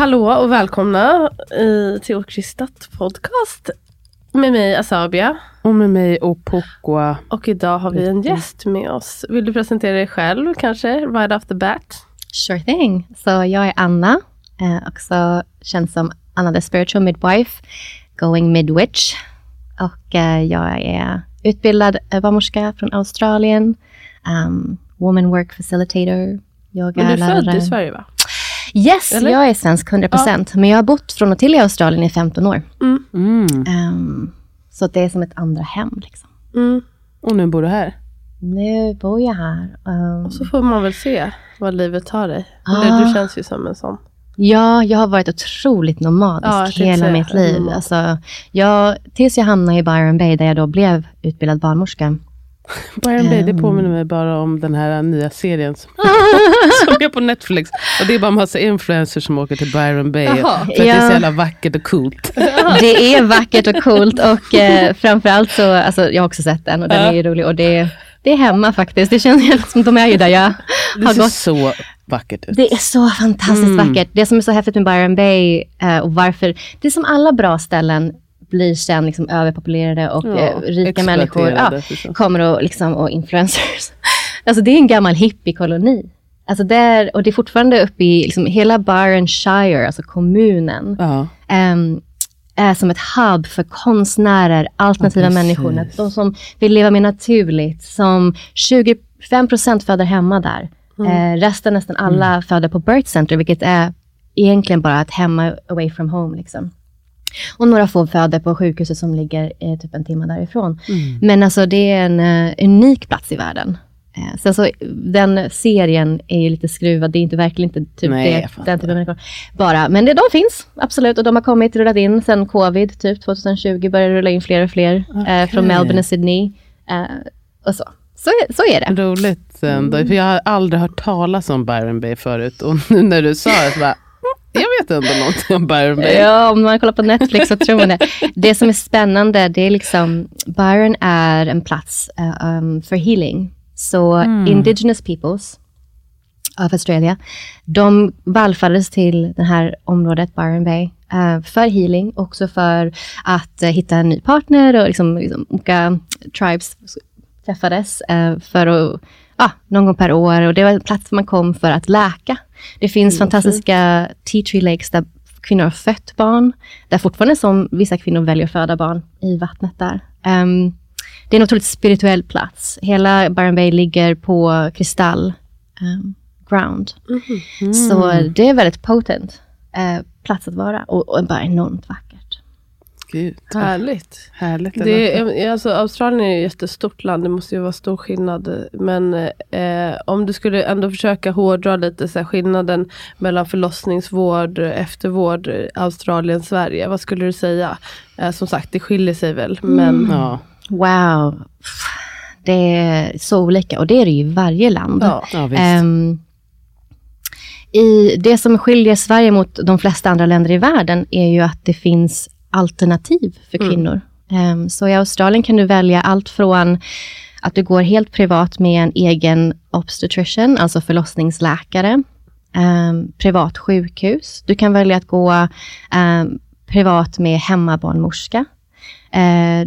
Hallå och välkomna i, till Okristat podcast. Med mig Asabia. Och med mig Opokwa. Och idag har vi en gäst med oss. Vill du presentera dig själv kanske, right off the bat? Sure thing. Så jag är Anna, eh, också känd som Anna the spiritual midwife, going midwitch. Och eh, jag är utbildad barnmorska från Australien, um, woman work facilitator, yoga Men du är född i Sverige va? Yes, Eller? jag är svensk 100%. Men jag har bott från och till i Australien i 15 år. Mm. Um, så det är som ett andra hem. Liksom. Mm. Och nu bor du här. Nu bor jag här. Um, Och så får man väl se vad livet tar dig. Ah. Eller Du känns ju som en sån. Ja, jag har varit otroligt nomadisk Ja, hela mitt liv. Nomad. Alltså, jag, tills jag hamnade i Byron Bay, där jag då blev utbildad barnmorska. Byron Bay, det Ehm. påminner mig bara om den här nya serien som, som är på Netflix. Och det är bara massa influencers som åker till Byron Bay. Jaha. För att det är Ja. så jävla vackert och coolt. Det är vackert och coolt och eh, framförallt så, alltså, jag har också sett den och den Ja. är ju rolig. Och det, det är hemma faktiskt. Det känns helt som de är ju där jag Det har ser gått. så vackert ut. Det är så fantastiskt vackert. Det som är så häftigt med Byron Bay eh, och varför, det är som alla bra ställen blir sen liksom överpopulerade och Ja, eh, rika människor ja, kommer och, liksom, och influencers. Alltså det är en gammal hippiekoloni. Alltså där, och det är fortfarande uppe i liksom, hela Byron Shire, alltså kommunen, Ja. ehm, är som ett hub för konstnärer, alternativa Ja, människor, de som vill leva mer naturligt, som 25 procent föder hemma där. Mm. Eh, resten, nästan alla, föder på birth center, vilket är egentligen bara ett hemma away from home. Liksom. Och några få föder på sjukhuset som ligger eh, typ en timme därifrån. Mm. Men alltså det är en eh, unik plats i världen. Eh, sen så, den serien är ju lite skruvad, det är inte verkligen inte typ Nej, det, den typen av människor. Bara, men det, de finns, absolut. Och de har kommit, rullat in sen covid, typ 2020, började rulla in fler och fler. Eh, Okej. från Melbourne och Sydney. Eh, och så. Så, så är det. Roligt ändå. För jag har aldrig hört talas om Byron Bay förut. Och nu när du sa det så bara, "Mm, jag vet ändå någonting om Byron Bay. Ja, om man kollar på Netflix så tror man det. Det som är spännande, det är liksom, Byron är en plats eh, um, för healing. Så indigenous peoples av Australia, de vallfärdades till det här området, Byron Bay, eh, för healing, också för att eh, hitta en ny partner och liksom, liksom olika tribes träffades för att, någon gång per år och det var en plats man kom för att läka. Det finns fantastiska tea tree lakes där kvinnor har fött barn, där fortfarande som vissa kvinnor väljer att föda barn i vattnet där. Ehm, det är en otroligt spirituell plats. Hela Byron Bay ligger på kristall ehm, ground. Så det är väldigt potent eh, plats att vara och, och bara enormt vackert. Gud, Härligt. härligt. Det är, alltså, Australien är ju ett jättestort land, det måste ju vara stor skillnad. Men eh, om du skulle ändå försöka hårdra lite så här, skillnaden mellan förlossningsvård, eftervård, Australien, Sverige. Vad skulle du säga? Eh, som sagt, det skiljer sig väl. Men Ja, Wow. Det är så olika och det är det ju i varje land. ja. ja visst. Ehm, i det som skiljer Sverige mot de flesta andra länder i världen är ju att det finns alternativ för kvinnor. Ehm, så i Australien kan du välja allt från att du går helt privat med en egen obstetrician, alltså förlossningsläkare, ehm, privat sjukhus. Du kan välja att gå ehm, privat med hemmabarnmorska.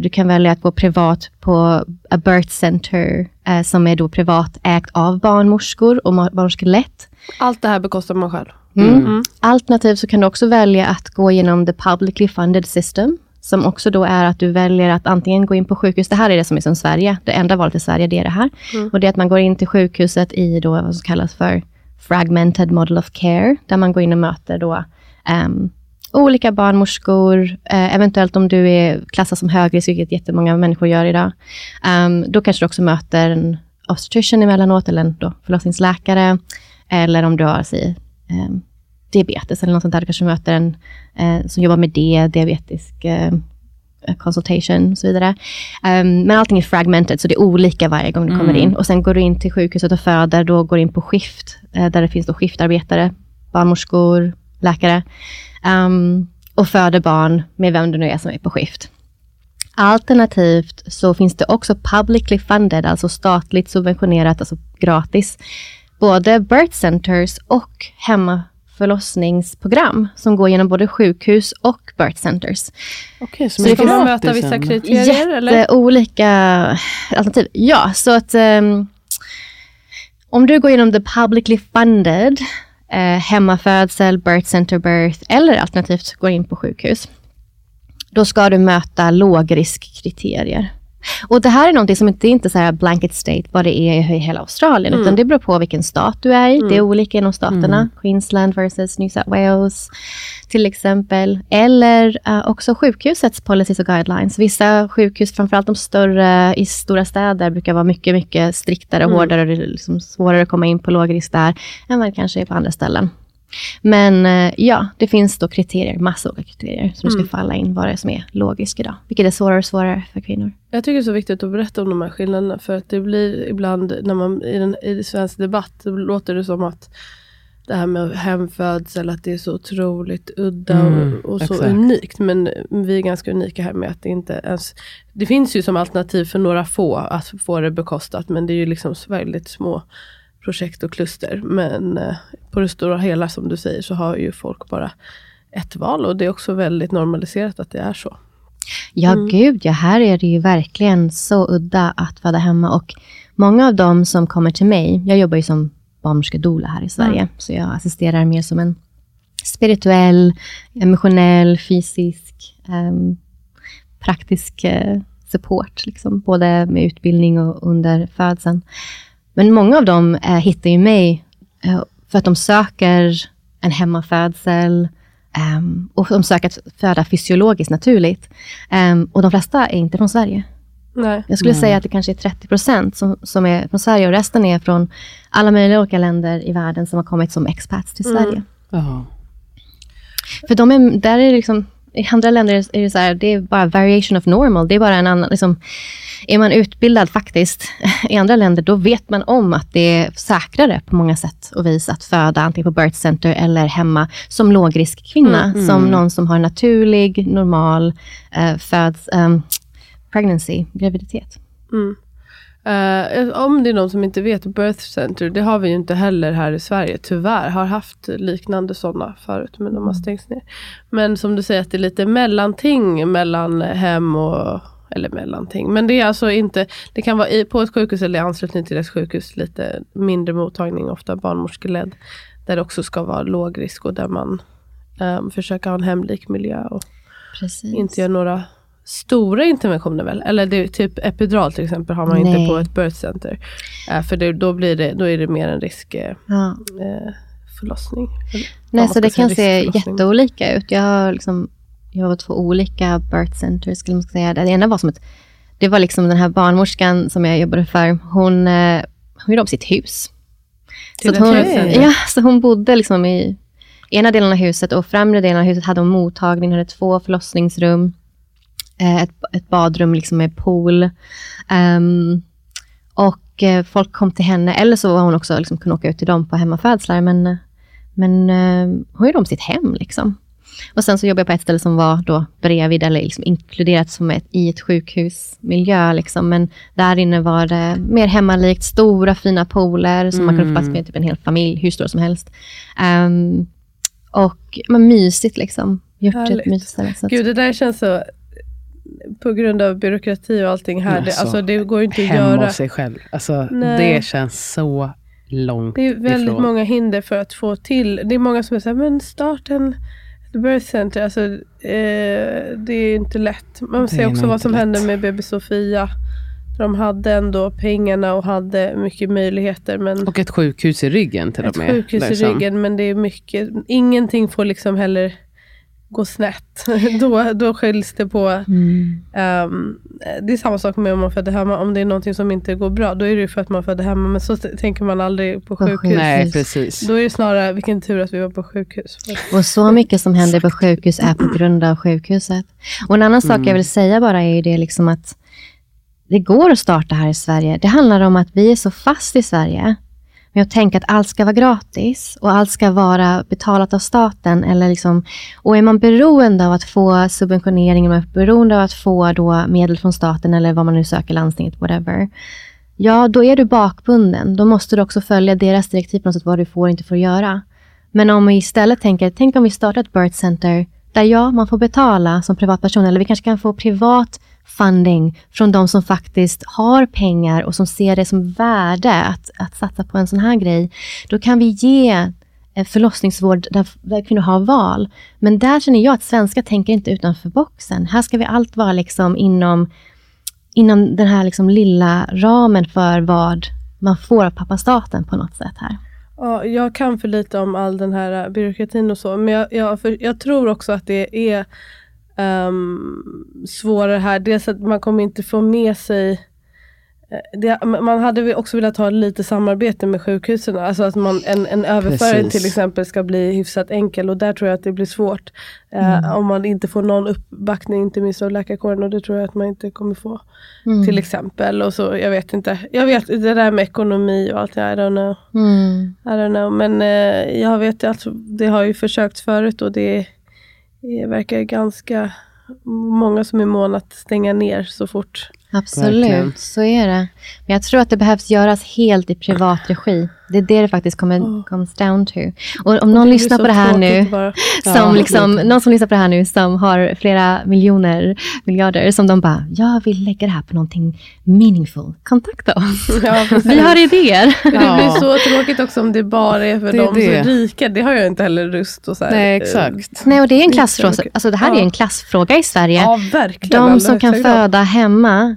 Du kan välja att gå privat på a birth center eh, som är då privat ägt av barnmorskor och lätt. Allt det här bekostar man själv. Mm. Alternativt så kan du också välja att gå genom the publicly funded system, som också då är att du väljer att antingen gå in på sjukhus, det här är det som är som Sverige, det enda valet i Sverige det är det här. Och det är att man går in till sjukhuset i då vad som kallas för fragmented model of care, där man går in och möter då ehm, olika barnmorskor, eh, eventuellt om du är klassad som högrisk, vilket jättemånga människor gör idag. Ehm, då kanske du också möter en obstetrician emellanåt, eller en då förlossningsläkare, eller om du har säg, ehm, diabetes eller något sånt där. Du kanske möter en eh, som jobbar med det, diabetisk eh, consultation och så vidare. Ehm, men allting är fragmented, så det är olika varje gång du kommer in. Och sen går du in till sjukhuset och föder, då går du in på skift, eh, där det finns då skiftarbetare, barnmorskor, läkare. ehm, och föder barn med vem det nu är som är på skift. Alternativt så finns det också publicly funded, alltså statligt subventionerat, alltså gratis, både birth centers och hemmaförlossningsprogram som går genom både sjukhus och birth centers. Okej, så Så man gratis möta vissa kriterier? Eller? Jätteolika alternativ. Ja, så att ehm, om du går igenom the publicly funded, eh, hemmafödsel, birth center birth eller alternativt går in på sjukhus, då ska du möta lågriskkriterier. Och det här är någonting som inte, är inte så här blanket state vad det är i hela Australien, utan det beror på vilken stat du är i. Det är olika inom staterna. Queensland versus New South Wales till exempel. Eller eh, också sjukhusets policies och guidelines. Vissa sjukhus, framförallt de större i stora städer, brukar vara mycket, mycket striktare och hårdare. och Det är liksom svårare att komma in på lågrisk där än vad det kanske är på andra ställen. Men eh, ja, det finns då kriterier, massa olika kriterier som du ska falla in vad det är som är lågrisk idag. Vilket är svårare och svårare för kvinnor. Jag tycker det är så viktigt att berätta om de här skillnaderna. För att det blir ibland, när man i, den, i svensk debatt, låter det som att det här med hemfödsel, att det är så otroligt udda Mm, och, och så exakt. unikt. Men vi är ganska unika här med att det inte ens... Det finns ju som alternativ för några få att få det bekostat. Men det är ju liksom väldigt små projekt och kluster. Men eh, på det stora hela som du säger så har ju folk bara ett val. Och det är också väldigt normaliserat att det är så. Ja, gud ja, här är det ju verkligen så udda att föda hemma. Och många av dem som kommer till mig, jag jobbar ju som barnmorskedoula här i Sverige, så jag assisterar mer som en spirituell, emotionell, fysisk, ehm, praktisk eh, support, liksom, både med utbildning och under födseln. Men många av dem eh, hittar ju mig eh, för att de söker en hemmafödsel, ehm, och de söker att föda fysiologiskt naturligt. Ehm, och de flesta är inte från Sverige. Nej. Jag skulle säga att det kanske är 30 procent som, som är från Sverige och resten är från alla möjliga olika länder i världen som har kommit som expats till Sverige. Ja. För de är, där är det liksom, i andra länder är det så här, det är bara variation of normal. Det är bara en annan, liksom, är man utbildad faktiskt i andra länder, då vet man om att det är säkrare på många sätt och vis att föda antingen på birth center eller hemma som lågriskkvinna, som någon som har naturlig, normal uh, föds, ehm, pregnancy, graviditet. Eh, om det är någon som inte vet, Birth Center, det har vi ju inte heller här i Sverige, tyvärr. Har haft liknande sådana förut, men de har stängts ner. Men som du säger, att det är lite mellanting mellan hem och eller mellanting. Men det är alltså inte, det kan vara i, på ett sjukhus eller i anslutning till ett sjukhus, lite mindre mottagning, ofta barnmorskeledd. Där det också ska vara låg risk och där man um, försöker ha en hemlik miljö och Precis. inte göra några stora interventioner väl? Eller det typ epidural till exempel har man Nej. inte på ett birth center. Eh, för det, då, blir det, då är det mer en risk eh, Ja. eh, förlossning. Eller Nej, så det kan se jätteolika ut. Jag har, liksom, jag har två olika birth centers, skulle man säga. Det ena var som ett, det var liksom den här barnmorskan som jag jobbade för, hon, eh, hon gjorde om sitt hus. Till ett hon, center? ja, så hon bodde liksom i ena delen av huset och främre delen av huset hade hon mottagning, hade två förlossningsrum, ett, ett badrum liksom med pool. Ehm, och eh, folk kom till henne, eller så var hon också liksom, kunde åka ut till dem på hemmafödslar, men, men eh, hon gjorde om sitt hem. Liksom. Och sen så jobbade jag på ett ställe som var då bredvid eller liksom inkluderat som ett, i ett sjukhusmiljö. Liksom. Men där inne var det mer hemmalikt, stora fina pooler som man kunde få plats med typ en hel familj, hur stor som helst. Um, och men mysigt liksom. Gjort Härligt. ett mysigt ställe. Gud, det där känns så, på grund av byråkrati och allting här, det, Alltså, alltså, det går ju inte att Hemma göra. hos sig själv. Alltså, Nej. det känns så långt Det är väldigt ifrån. många hinder för att få till. Det är många som säger men starta en ett birth center. Alltså, eh, det är inte lätt. Man ser också vad som lätt. hände med BB Sofia. De hade ändå pengarna och hade mycket möjligheter. Men Och ett sjukhus i ryggen till ett och med. sjukhus i liksom. ryggen. Men det är mycket. Ingenting får liksom heller gå snett. då, då skills det på. mm. ehm, det är samma sak med om man föder hemma. Om det är någonting som inte går bra. Då är det ju för att man föder hemma. Men så tänker man aldrig på sjukhus. Nej, precis. Då är det snarare vilken tur att vi var på sjukhus. Och så mycket som händer på sjukhus är på grund av sjukhuset. Och en annan sak jag vill säga bara är ju det liksom att det går att starta här i Sverige. Det handlar om att vi är så fast i Sverige med att tänka att allt ska vara gratis och allt ska vara betalat av staten. Eller liksom, och är man beroende av att få subventionering, man är beroende av att få då medel från staten eller vad man nu söker, landstinget, whatever. Ja, då är du bakbunden. Då måste du också följa deras direktiv på något sätt, vad du får och inte får göra. Men om vi istället tänker, tänk om vi startar ett birth center där ja, man får betala som privatperson eller vi kanske kan få privat funding från de som faktiskt har pengar och som ser det som värde att, att satsa på en sån här grej. Då kan vi ge eh, förlossningsvård där, där kvinnor har val. Men där känner jag att svenskar tänker inte utanför boxen. Här ska vi allt vara liksom inom, inom den här liksom lilla ramen för vad man får av pappa staten på något sätt här. Ja, jag kan för lite om all den här byråkratin och så. Men jag, jag, för, jag tror också att det är ehm, svårare här. Dels att man kommer inte få med sig eh, det, man hade också velat ha lite samarbete med sjukhusen. Alltså att man, en, en överföring Precis. till exempel ska bli hyfsat enkel. Och där tror jag att det blir svårt. Eh, om man inte får någon uppbackning, inte minst av läkarkåren. Och det tror jag att man inte kommer få. Mm. Till exempel. Och så, jag vet inte. Jag vet det där med ekonomi och allt. I don't know. Mm. I don't know, men eh, jag vet alltså, det har ju försökt förut och det, det verkar ganska många som är måna att stänga ner så fort. Absolut, Verkligen. så är det. Men jag tror att det behövs göras helt i privat regi. Det är det det faktiskt kommer, Oh. comes down to. Och om någon lyssnar så på det här nu, som Ja, liksom, någon som lyssnar på det här nu som har flera miljoner, miljarder, som de bara, jag vill lägga det här på någonting meaningful. Kontakta oss. Ja. Vi har idéer. För Det Ja. blir så tråkigt också om det bara är för Det är de det. som är rika. Det har jag inte heller lust att säga. Nej, exakt. Nej, och det är en klassfråga. så. Alltså, det här är Ja. en klassfråga i Sverige. Ja, verkligen. De som kan föda hemma, eh,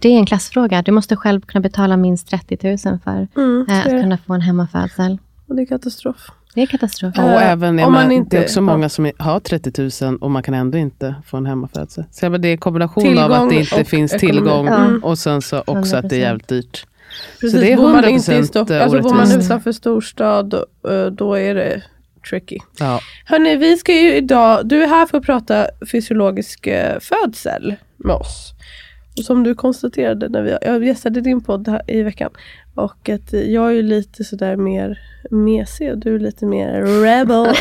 det är en klassfråga. Du måste själv kunna betala minst 30 000 för Mm, eh, så att kunna få en hemmafödsel. Och det är katastrof. Det är katastrof. Ja, och Eh, även, om man men, inte- det är också ja. många som är- har 30 000 och man kan ändå inte få en hemmafödsel. Så det är en kombination av Tillgång att det inte finns ekonomi. tillgång Ja. och sen så också att det är 100%. jävligt dyrt. Precis, det är bor man inte i 100% Stockholm, alltså bor man utanför storstad, eh, då är det tricky. Ja. Hörni, vi ska ju idag, du är här för att prata fysiologisk eh, födsel med oss. Och som du konstaterade när vi, jag gästade din podd här i veckan. Och att jag är ju lite sådär mer mesig och du är lite mer rebel.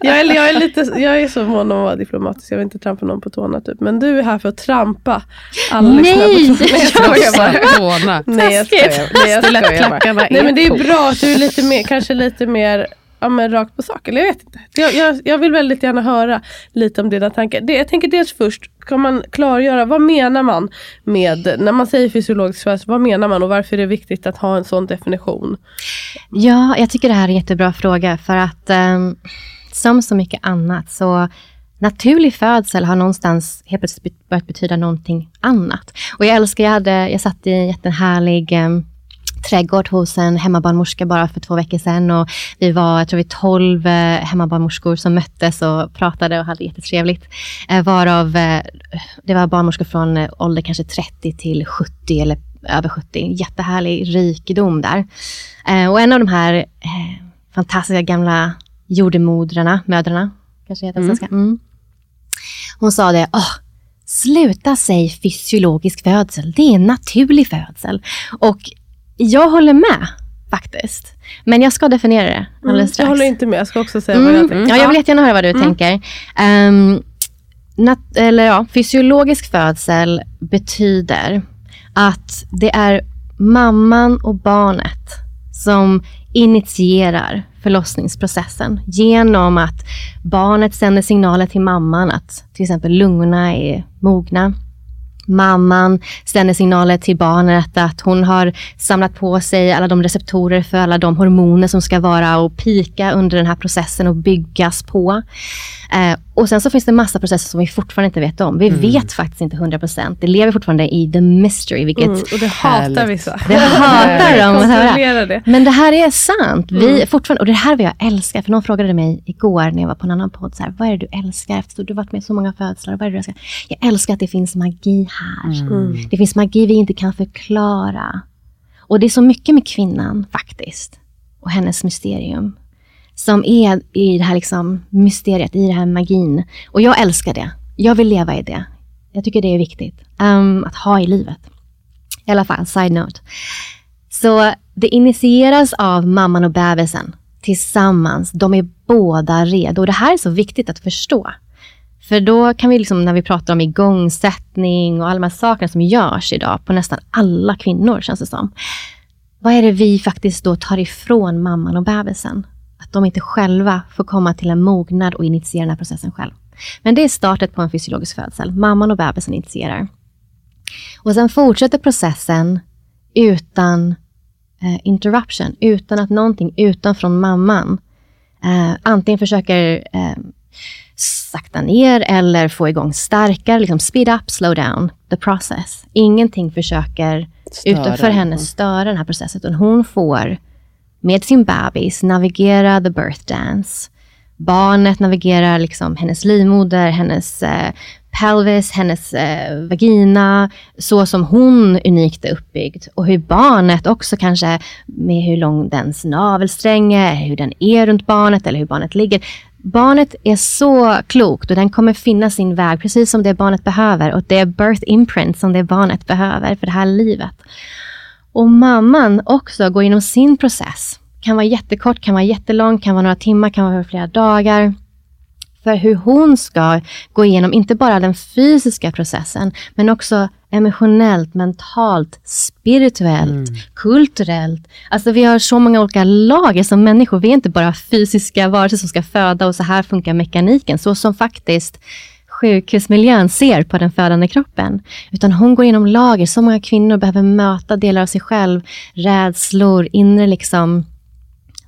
Jag, är, jag, är lite, jag är så mån om att vara diplomatisk, jag vill inte trampa någon på tårna typ. Men du är här för att trampa alla Nej! lyssnare på tårna. Nej, jag skojar bara. Tårna. Nej jag skojar. Nej, jag skojar bara. Nej men det är bra att du är lite mer, kanske lite mer ja, men rakt på sak. Eller jag vet inte. Jag, jag, jag vill väldigt gärna höra lite om dina tankar. Det, jag tänker dels först, kan man klargöra vad menar man med, när man säger fysiologisk födsel, vad menar man och varför är det viktigt att ha en sån definition? Ja, jag tycker det här är en jättebra fråga för att ehm, som så mycket annat så naturlig födsel har någonstans helt plötsligt börjat betyda någonting annat. Och jag älskar, jag, hade, jag satt i en jättehärlig um, trädgård hos en hemmabarnmorska bara för två veckor sedan och vi var, jag tror vi tolv eh, hemmabarnmorskor som möttes och pratade och hade jättetrevligt. Eh, varav eh, det var barnmorskor från ålder kanske 30 till 70 eller över 70. Jättehärlig rikedom där. Och en av de här fantastiska gamla jordemodrarna, mödrarna, kanske heter svenska. Mm. Hon sa det, Åh, sluta säg fysiologisk födsel, det är en naturlig födsel. Och jag håller med. faktiskt. Men jag ska definiera det alldeles Mm, strax. jag håller inte med, jag ska också säga vad jag Mm. tänker. Ja, jag vill jättegärna höra vad du tänker. Ehm, nat- eller ja, fysiologisk födsel betyder att det är mamman och barnet som initierar förlossningsprocessen genom att barnet sänder signaler till mamman att till exempel lungorna är mogna. Mamman sänder signaler till barnet att hon har samlat på sig alla de receptorer för alla de hormoner som ska vara och pika under den här processen och byggas på. Eh, och sen så finns det massa processer som vi fortfarande inte vet om. Vi vet faktiskt inte 100%. Det lever fortfarande i the mystery, vilket Mm, och det hatar Härligt. vissa. det hatar de att höra. Det. Men det här är sant. Vi fortfarande, och det här vill jag älska. För någon frågade mig igår när jag var på en annan podd. Så här, vad är det du älskar? Efter du har varit med så många födslar. Vad är det du älskar? Jag älskar att det finns magi här. Mm. Det finns magi vi inte kan förklara. Och det är så mycket med kvinnan faktiskt. Och hennes mysterium. Som är i det här liksom mysteriet, i det här magin. Och jag älskar det. Jag vill leva i det. Jag tycker det är viktigt ehm, att ha i livet. I alla fall, side note. Så det initieras av mamman och bebisen tillsammans. De är båda redo. Och det här är så viktigt att förstå. För då kan vi, liksom, när vi pratar om igångsättning och alla de här sakerna som görs idag på nästan alla kvinnor, känns det som. Vad är det vi faktiskt då tar ifrån mamman och bebisen? Att de inte själva får komma till en mognad och initiera den här processen själv. Men det är startet på en fysiologisk födsel. Mamman och bebisen initierar. Och sen fortsätter processen utan eh, interruption, utan att någonting utanför mamman eh, antingen försöker eh, sakta ner eller få igång starkare, liksom speed up, slow down the process. Ingenting försöker Störa. utanför henne störa den här processen, utan hon får med sin bebis navigera the birth dance. Barnet navigerar liksom hennes livmoder, hennes eh, pelvis, hennes eh, vagina, så som hon unikt är uppbyggd. Och hur barnet också kanske, med hur lång dens navelsträng är, hur den är runt barnet eller hur barnet ligger. Barnet är så klokt och den kommer finna sin väg precis som det barnet behöver. Och det är birth imprint som det barnet behöver för det här livet. Och mamman också går igenom sin process. Kan vara jättekort, kan vara jättelång, kan vara några timmar, kan vara flera dagar. För hur hon ska gå igenom, inte bara den fysiska processen, men också emotionellt, mentalt, spirituellt, kulturellt. Alltså vi har så många olika lager som människor. Vi är inte bara fysiska varelser som ska föda och så här funkar mekaniken. Så som faktiskt sjukhusmiljön ser på den födande kroppen. Utan hon går igenom lager. Så många kvinnor behöver möta delar av sig själv. Rädslor, inre liksom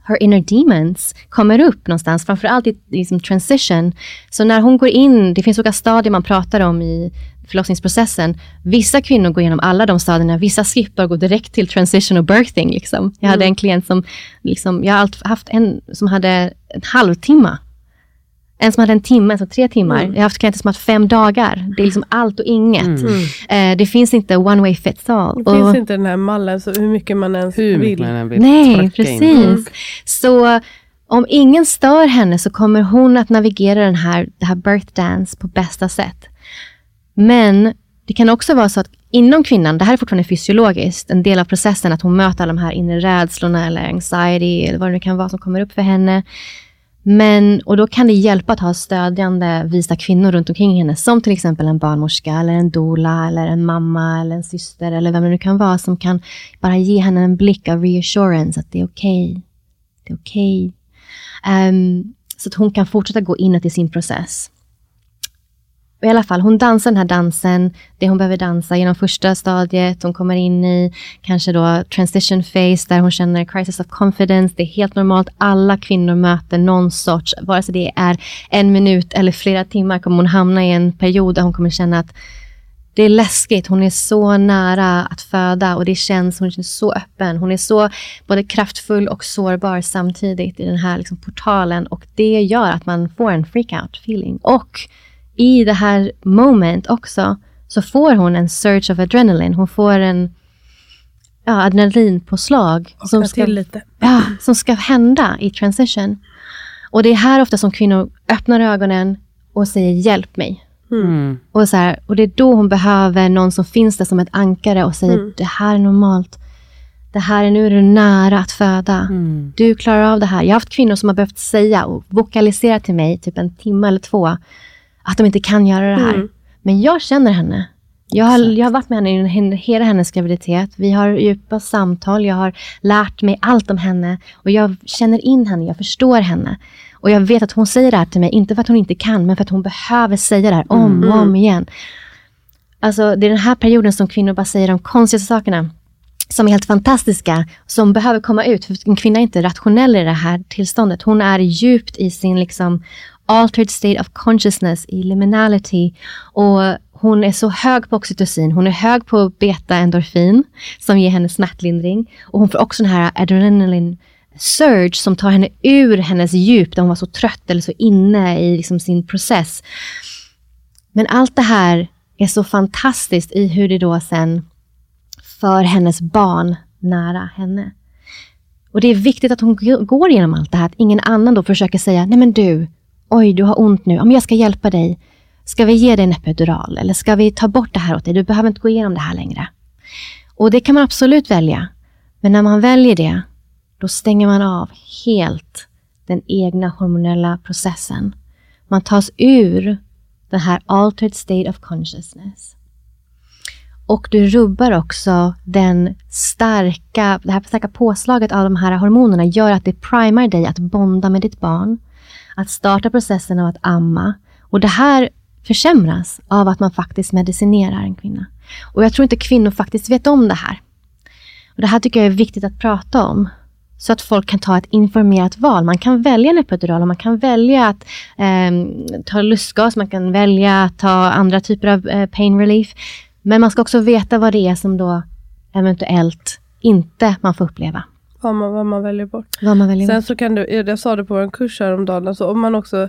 her inner demons kommer upp någonstans, framförallt i liksom transition. Så när hon går in, det finns olika stadier man pratar om i förlossningsprocessen. Vissa kvinnor går igenom alla de stadierna, vissa skippar och går direkt till transition och birthing. Liksom. Jag hade en klient som, liksom, jag har haft en som hade en halvtimme. En som hade en timme, alltså tre timmar. Jag har haft klienter som haft fem dagar. Det är liksom allt och inget. Eh, det finns inte one way fits all. Det Och- finns inte den här mallen, så hur mycket man ens Hur vill. man än vill Nej, precis. Så om ingen stör henne så kommer hon att navigera den här, det här birth dance på bästa sätt. Men det kan också vara så att inom kvinnan, det här är fortfarande fysiologiskt, en del av processen att hon möter alla de här inre rädslorna eller anxiety eller vad det nu kan vara som kommer upp för henne. Men, och då kan det hjälpa att ha stödjande visa kvinnor runt omkring henne, som till exempel en barnmorska, eller en doula, eller en mamma, eller en syster, eller vem det nu kan vara, som kan bara ge henne en blick av reassurance, att det är okej. Det är okej. Ehm, så att hon kan fortsätta gå inåt i sin process. Och I alla fall, hon dansar den här dansen, det hon behöver dansa genom första stadiet. Hon kommer in i kanske då transition phase där hon känner crisis of confidence. Det är helt normalt. Alla kvinnor möter någon sorts, vare sig det är en minut eller flera timmar, kommer hon hamna i en period där hon kommer känna att det är läskigt. Hon är så nära att föda och det känns, hon känns så öppen. Hon är så både kraftfull och sårbar samtidigt i den här liksom portalen och det gör att man får en freakout feeling. Och i det här moment också så får hon en surge of adrenaline. Hon får en ja, adrenalinpåslag som Vakna ska, till lite. ja, som ska hända i transition. Och det är här ofta som kvinnor öppnar ögonen och säger hjälp mig. Mm. Och, så här, och det är då hon behöver någon som finns där som ett ankare och säger det här är normalt. det här är nu är du nära att föda. Du klarar av det här. Jag har haft kvinnor som har behövt säga och vokalisera till mig, typ en timme eller två, att de inte kan göra det här. Men jag känner henne. Jag har, jag har varit med henne i hela hennes graviditet. Vi har djupa samtal. Jag har lärt mig allt om henne. Och jag känner in henne. Jag förstår henne. Och jag vet att hon säger det här till mig, inte för att hon inte kan, men för att hon behöver säga det här om och om igen. Alltså, det är den här perioden som kvinnor bara säger de konstiga sakerna som är helt fantastiska, som behöver komma ut. För en kvinna är inte rationell i det här tillståndet. Hon är djupt i sin liksom altered state of consciousness, i liminality. Och hon är så hög på oxytocin, hon är hög på beta-endorfin, som ger henne smärtlindring. Och hon får också den här adrenalin surge som tar henne ur hennes djup, där hon var så trött eller så inne i liksom sin process. Men allt det här är så fantastiskt i hur det då sen för hennes barn nära henne. Och det är viktigt att hon går igenom allt det här, att ingen annan då försöker säga, nej men du, oj du har ont nu, ja, men jag ska hjälpa dig. Ska vi ge dig en epidural eller ska vi ta bort det här åt dig? Du behöver inte gå igenom det här längre. Och det kan man absolut välja. Men när man väljer det, då stänger man av helt den egna hormonella processen. Man tas ur den här altered state of consciousness. Och du rubbar också den starka, det här starka påslaget av de här hormonerna gör att det primar dig att bonda med ditt barn. Att starta processen av att amma. Och det här försämras av att man faktiskt medicinerar en kvinna. Och jag tror inte kvinnor faktiskt vet om det här. Och det här tycker jag är viktigt att prata om. Så att folk kan ta ett informerat val. Man kan välja en epidural och man kan välja att eh, ta lustgas, man kan välja att ta andra typer av eh, pain relief. Men man ska också veta vad det är som då eventuellt inte man får uppleva. Vad man, vad man väljer bort. Vad man väljer Sen bort. så kan du, jag sa det på en kurs häromdagen, alltså om man också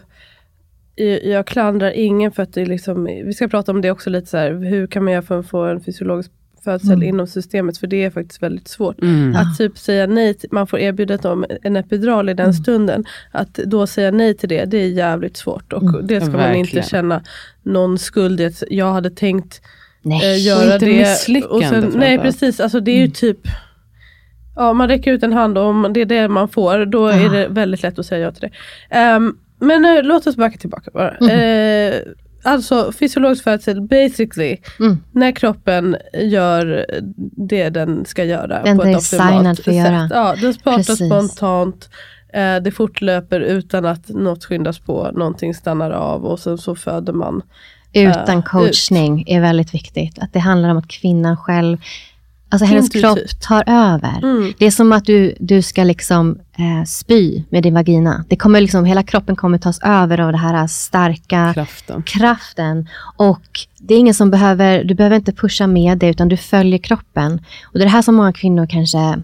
jag klandrar ingen för att det liksom, vi ska prata om det också lite så här, hur kan man göra för att få en fysiologisk födsel Mm. inom systemet, för det är faktiskt väldigt svårt. Att typ säga nej, till, man får erbjudet om en epidural i den Mm. stunden, att då säga nej till det, det är jävligt svårt. Och Mm. det ska man Verkligen. inte känna någon skuld i. att Jag hade tänkt Nej. eh, göra inte det. nej precis, alltså det är ju Mm. typ Ja, man räcker ut en hand och om det är det man får, då är Ah. det väldigt lätt att säga ja till det. Ehm, men eh, låt oss backa tillbaka bara. Eh, alltså fysiologisk födsel, basically, Mm. när kroppen gör det den ska göra. Den på är ett optimalt designad för att göra. Ja, den startar spontant. Eh, det fortlöper utan att något skyndas på, någonting stannar av och sen så föder man. Utan ut. coachning är väldigt viktigt. Att det handlar om att kvinnan själv, alltså hennes kropp tar över. Mm. Det är som att du, du ska liksom eh, spy med din vagina. Det kommer liksom, hela kroppen kommer tas över av det här starka Kraften. kraften. Och det är ingen som behöver, du behöver inte pusha med det, utan du följer kroppen. Och det är det här som många kvinnor kanske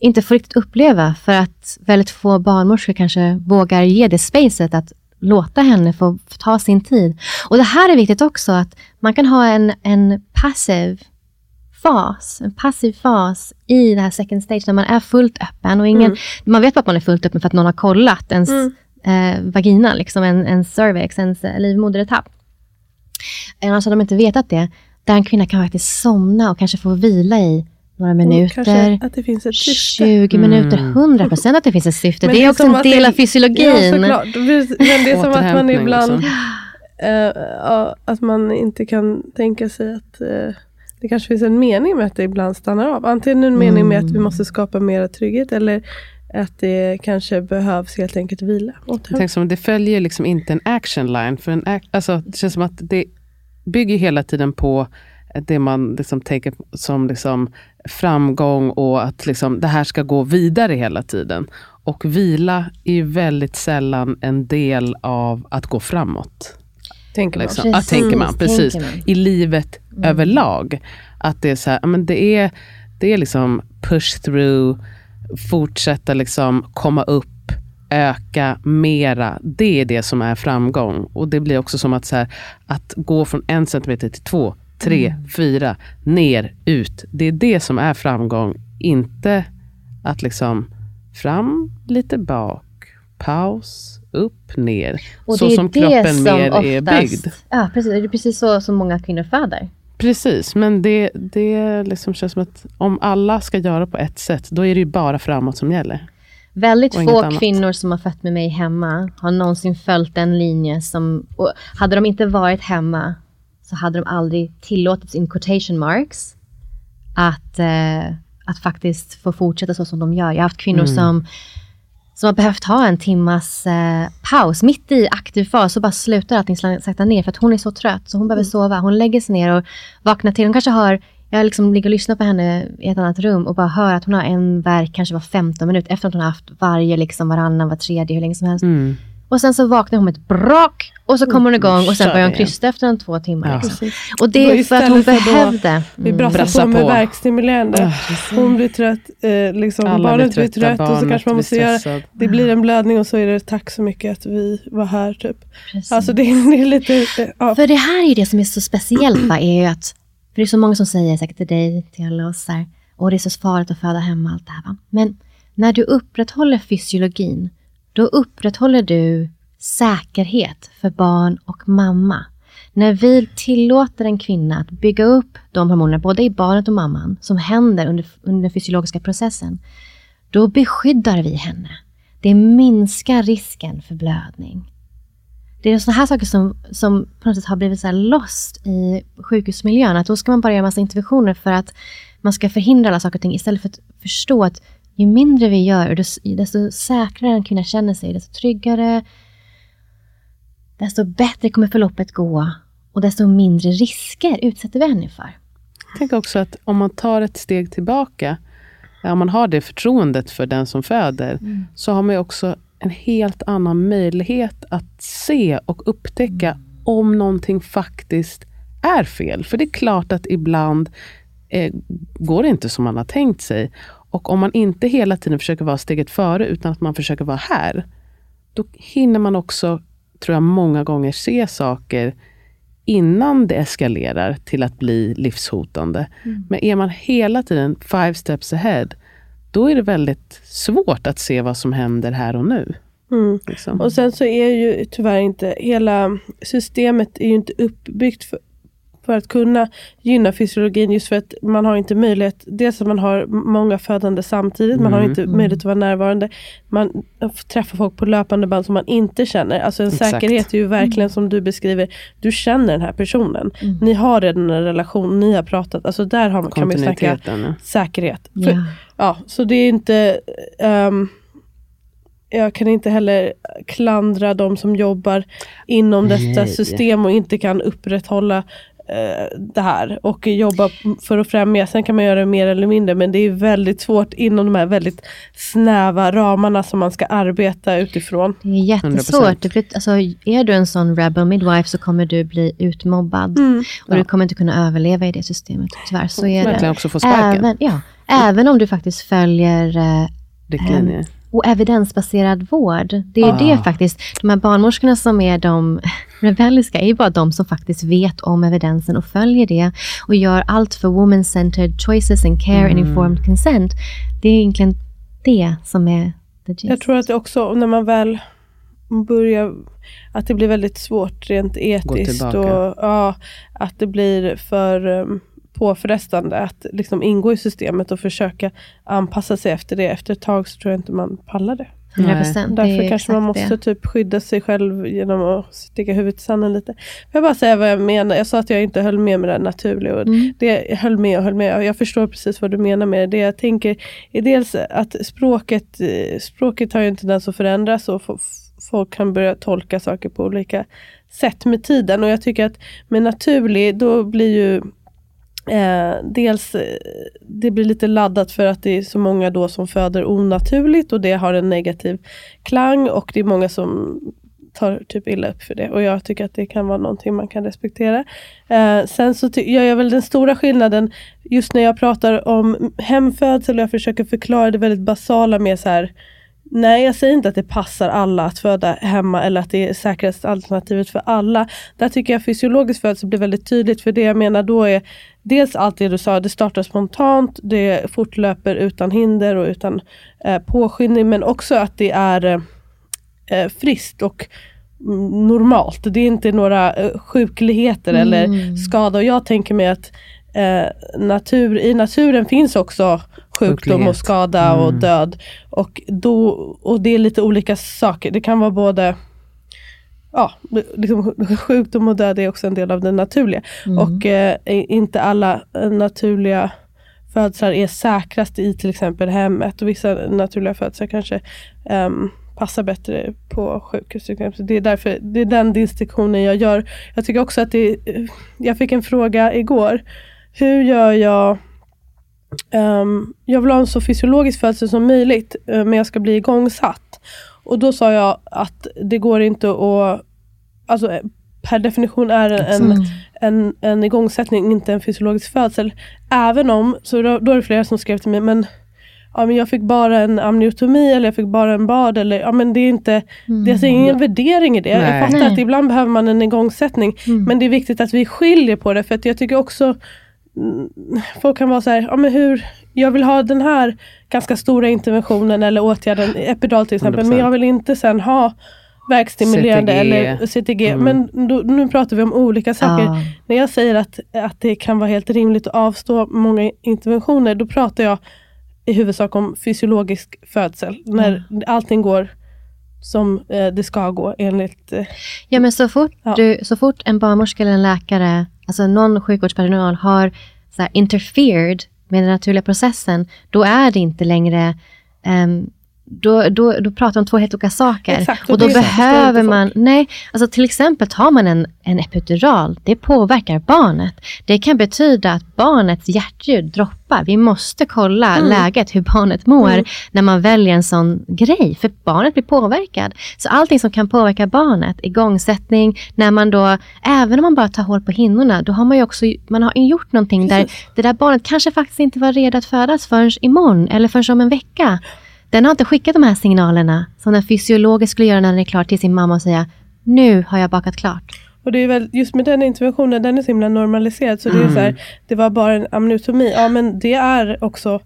inte får riktigt uppleva, för att väldigt få barnmorskor kanske vågar ge det spacet att låta henne få få ta sin tid. Och det här är viktigt också, att man kan ha en, en passiv fas, en passiv fas i det här second stage, när man är fullt öppen och ingen, man vet bara att man är fullt öppen för att någon har kollat ens eh, vagina, liksom en, en cervix, ens eh, livmoderetapp. Annars hade de inte vetat det. Där en kvinna kan faktiskt somna och kanske få vila i några Och minuter, att det finns ett syfte. 20 minuter, 100 procent att det finns ett syfte. Men det är också en del det- av fysiologin. Ja, såklart. Men det är som att man ibland liksom. eh, ja, att man inte kan tänka sig att eh, det kanske finns en mening med att det ibland stannar av. Antingen en mening med att vi måste skapa mer trygghet eller att det kanske behövs helt enkelt vila. Jag tänker som, det följer liksom inte en action line. För en alltså, det känns som att det bygger hela tiden på det man liksom tänker som liksom framgång och att liksom det här ska gå vidare hela tiden. Och vila är väldigt sällan en del av att gå framåt. Tänker man. Liksom. Ja, Precis, tänker man, precis. tänker man. I livet överlag. Att det är så här, ja, men det är, det är liksom push through, fortsätta liksom komma upp, öka mera. Det är det som är framgång. Och det blir också som att, så här, att gå från en centimeter till två, tre, fyra, ner, ut. Det är det som är framgång. Inte att liksom fram, lite bak, paus, upp, ner. Och så som kroppen som mer oftast, är byggd. Ja, precis. Det är precis så som många kvinnor föder. Precis, men det, det liksom känns som att om alla ska göra på ett sätt, då är det ju bara framåt som gäller. Väldigt få annat. kvinnor som har fött med mig hemma har någonsin följt den linje som... Hade de inte varit hemma så hade de aldrig tillåtits, in quotation marks, att, eh, att faktiskt få fortsätta så som de gör. Jag har haft kvinnor som, som har behövt ha en timmas eh, paus mitt i aktiv fas så bara slutar allting sakta ner för att hon är så trött så hon behöver sova. Hon lägger sig ner och vaknar till. Hon kanske har jag liksom ligger och lyssnar på henne i ett annat rum och bara hör att hon har en verk kanske var 15 minuter efter att hon har haft varje, liksom varannan, var tredje, hur länge som helst. Mm. Och sen så vaknar hon med ett brak och så kommer hon igång och sen börjar hon igen. krysta efter en två timmar. Ja. Liksom. Och det är för att hon behövde. Vi Mm. brassar Brassa på med på. verkstimulerande. Hon blir trött, eh, liksom, Alla barnet blir trötta, trött och så kanske man blir måste göra, det blir en blödning och så är det tack så mycket att vi var här typ. Precis. Alltså det, är- det är lite, eh, ja. För det här är ju det som är så speciellt, va, är ju att, för det är så många som säger säkert till dig, till alla oss, så här, och det är så farligt att föda hemma, allt det här. Va? Men när du upprätthåller fysiologin, då upprätthåller du säkerhet för barn och mamma. När vi tillåter en kvinna att bygga upp de hormoner, både i barnet och mamman, som händer under, under den fysiologiska processen, då beskyddar vi henne. Det minskar risken för blödning. Det är sådana här saker som, som på något sätt har blivit så här lost i sjukhusmiljön. Att då ska man bara göra massa interventioner för att man ska förhindra alla saker och ting istället för att förstå att ju mindre vi gör, desto, säkrare en kvinna känner sig, desto tryggare, desto bättre kommer förloppet gå och desto mindre risker utsätter vi henne för. Tänk också att om man tar ett steg tillbaka, ja, om man har det förtroendet för den som föder, så har man också en helt annan möjlighet att se och upptäcka om någonting faktiskt är fel. För det är klart att ibland eh, går det inte som man har tänkt sig. Och om man inte hela tiden försöker vara steget före, utan att man försöker vara här, då hinner man också, tror jag, många gånger se saker innan det eskalerar till att bli livshotande. Men är man hela tiden five steps ahead, då är det väldigt svårt att se vad som händer här och nu. Mm. Liksom. Och sen så är ju tyvärr inte, hela systemet är ju inte uppbyggt för, för att kunna gynna fysiologin just för att man har inte möjlighet, dels att man har många födande samtidigt, man har Mm. inte möjlighet att vara närvarande, man träffar folk på löpande band som man inte känner. Alltså en Exakt. säkerhet är ju verkligen som du beskriver, du känner den här personen. Ni har redan en relation, ni har pratat, alltså där har, kan man ju snacka säkerhet. För, Ja. Så det är inte... ehm, jag kan inte heller klandra de som jobbar inom detta Nej. system och inte kan upprätthålla det här och jobba för att främja. Sen kan man göra det mer eller mindre men det är väldigt svårt inom de här väldigt snäva ramarna som man ska arbeta utifrån. Det är jättesvårt. Alltså, är du en sån rebel midwife så kommer du bli utmobbad. Och du kommer inte kunna överleva i det systemet. Tyvärr, så är Verkligen det. också få sparken. Även, ja, även om du faktiskt följer eh, Riktlinjer. Och evidensbaserad vård. Det är Ah. det faktiskt. De här barnmorskorna som är de rebelliska är ju bara de som faktiskt vet om evidensen och följer det och gör allt för woman-centered choices and care Mm. and informed consent. Det är egentligen det som är the gist. Jag tror att det också när man väl börjar, att det blir väldigt svårt rent etiskt och ja, att det blir för um, påfrestande att liksom ingå i systemet och försöka anpassa sig efter det. Efter ett tag så tror jag inte man pallar det. 100%. det Därför är kanske man måste det. typ skydda sig själv genom att sticka huvudet i sanden lite. Får jag bara säga vad jag menar? Jag sa att jag inte höll med med det naturliga. Och Mm. det, jag höll med och höll med. Jag förstår precis vad du menar med det. Det jag tänker är dels att språket, språket har ju en tendens att förändras och folk kan börja tolka saker på olika sätt med tiden. Och jag tycker att med naturlig, då blir ju Eh, dels, eh, det blir lite laddat för att det är så många då som föder onaturligt och det har en negativ klang och det är många som tar typ illa upp för det. Och jag tycker att det kan vara någonting man kan respektera. Eh, sen så gör jag väl den stora skillnaden just när jag pratar om hemfödsel och jag försöker förklara det väldigt basala med så här Nej, jag säger inte att det passar alla att föda hemma eller att det är säkraste alternativet för alla. Där tycker jag fysiologisk födsel blir väldigt tydligt för det jag menar då är dels allt det du sa, det startar spontant, det fortlöper utan hinder och utan eh, påskyndning men också att det är eh, eh, friskt och mm, normalt. Det är inte några eh, sjukligheter eller skada. Och jag tänker mig att eh, natur, i naturen finns också sjukdom Sjuklighet. och skada och död. Och, då, och det är lite olika saker. Det kan vara både ja, liksom, sjukdom och död är också en del av det naturliga. Och eh, inte alla eh, naturliga födslar är säkrast i till exempel hemmet. Och vissa naturliga födslar kanske ehm, passar bättre på sjukhus. Det är, därför, det är den distinktionen jag gör. Jag tycker också att det eh, Jag fick en fråga igår. Hur gör jag Ehm, jag vill ha en så fysiologisk födsel som möjligt, eh, men jag ska bli igångsatt. Och då sa jag att det går inte att, alltså eh, per definition är en, en, en igångsättning inte en fysiologisk födsel. Även om, så då, då är det flera som skrev till mig, men, ja, men jag fick bara en amniotomi eller jag fick bara en bad. Eller, ja, men det är inte, det är alltså ingen värdering i det. Nej. Jag fattar Nej. att ibland behöver man en igångsättning. Men det är viktigt att vi skiljer på det. För att jag tycker också mm, folk kan vara så här, ja men hur, jag vill ha den här ganska stora interventionen eller åtgärden, epidural till exempel, men 100%. jag vill inte sen ha verkstimulerande CTG. eller CTG. Men då, nu pratar vi om olika saker. Ja. När jag säger att, att det kan vara helt rimligt att avstå många interventioner, då pratar jag i huvudsak om fysiologisk födsel. När allting går som eh, det ska gå enligt... Eh, Ja, men så fort, Ja. du, så fort en barnmorska eller en läkare, alltså någon sjukvårdspersonal har så här, interfered med den naturliga processen, då är det inte längre ehm, då, då, då pratar vi om två helt olika saker. Exakt, och och då behöver man, nej, alltså till exempel tar man en, en epidural, det påverkar barnet. Det kan betyda att barnets hjärtljud droppar. Vi måste kolla Mm. läget, hur barnet mår, när man väljer en sån grej. För barnet blir påverkad. Så allting som kan påverka barnet, igångsättning, när man då, även om man bara tar hål på hinnorna, då har man ju också man har gjort någonting där det där barnet kanske faktiskt inte var redo att födas förrän imorgon eller förrän om en vecka. Den har inte skickat de här signalerna som den fysiologiskt skulle göra när den är klar till sin mamma och säga nu har jag bakat klart. Och det är väl just med den interventionen, den är så himla normaliserad. Så det är så här, det var bara en amniotomi. Ja men det är också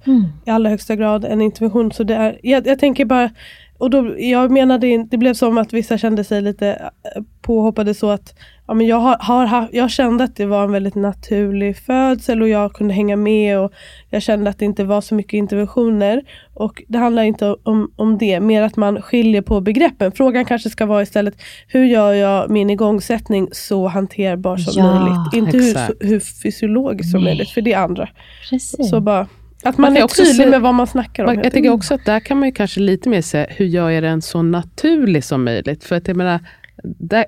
i allra högsta grad en intervention. Så det är, jag, jag tänker bara, och då, jag menade in, det blev som att vissa kände sig lite eh, påhoppade så att ja, men jag, har, har, jag kände att det var en väldigt naturlig födsel och jag kunde hänga med och jag kände att det inte var så mycket interventioner. Och det handlar inte om, om det, mer att man skiljer på begreppen. Frågan kanske ska vara istället, hur gör jag min igångsättning så hanterbar som Ja, möjligt? Inte hur, hur fysiologiskt som Nej. möjligt, för det är andra. Precis. Så bara, att Man man, är också tydlig med vad man snackar om. Man- Jag tycker också att där kan man ju kanske lite mer säga, hur gör jag den så naturlig som möjligt? För att jag menar, där,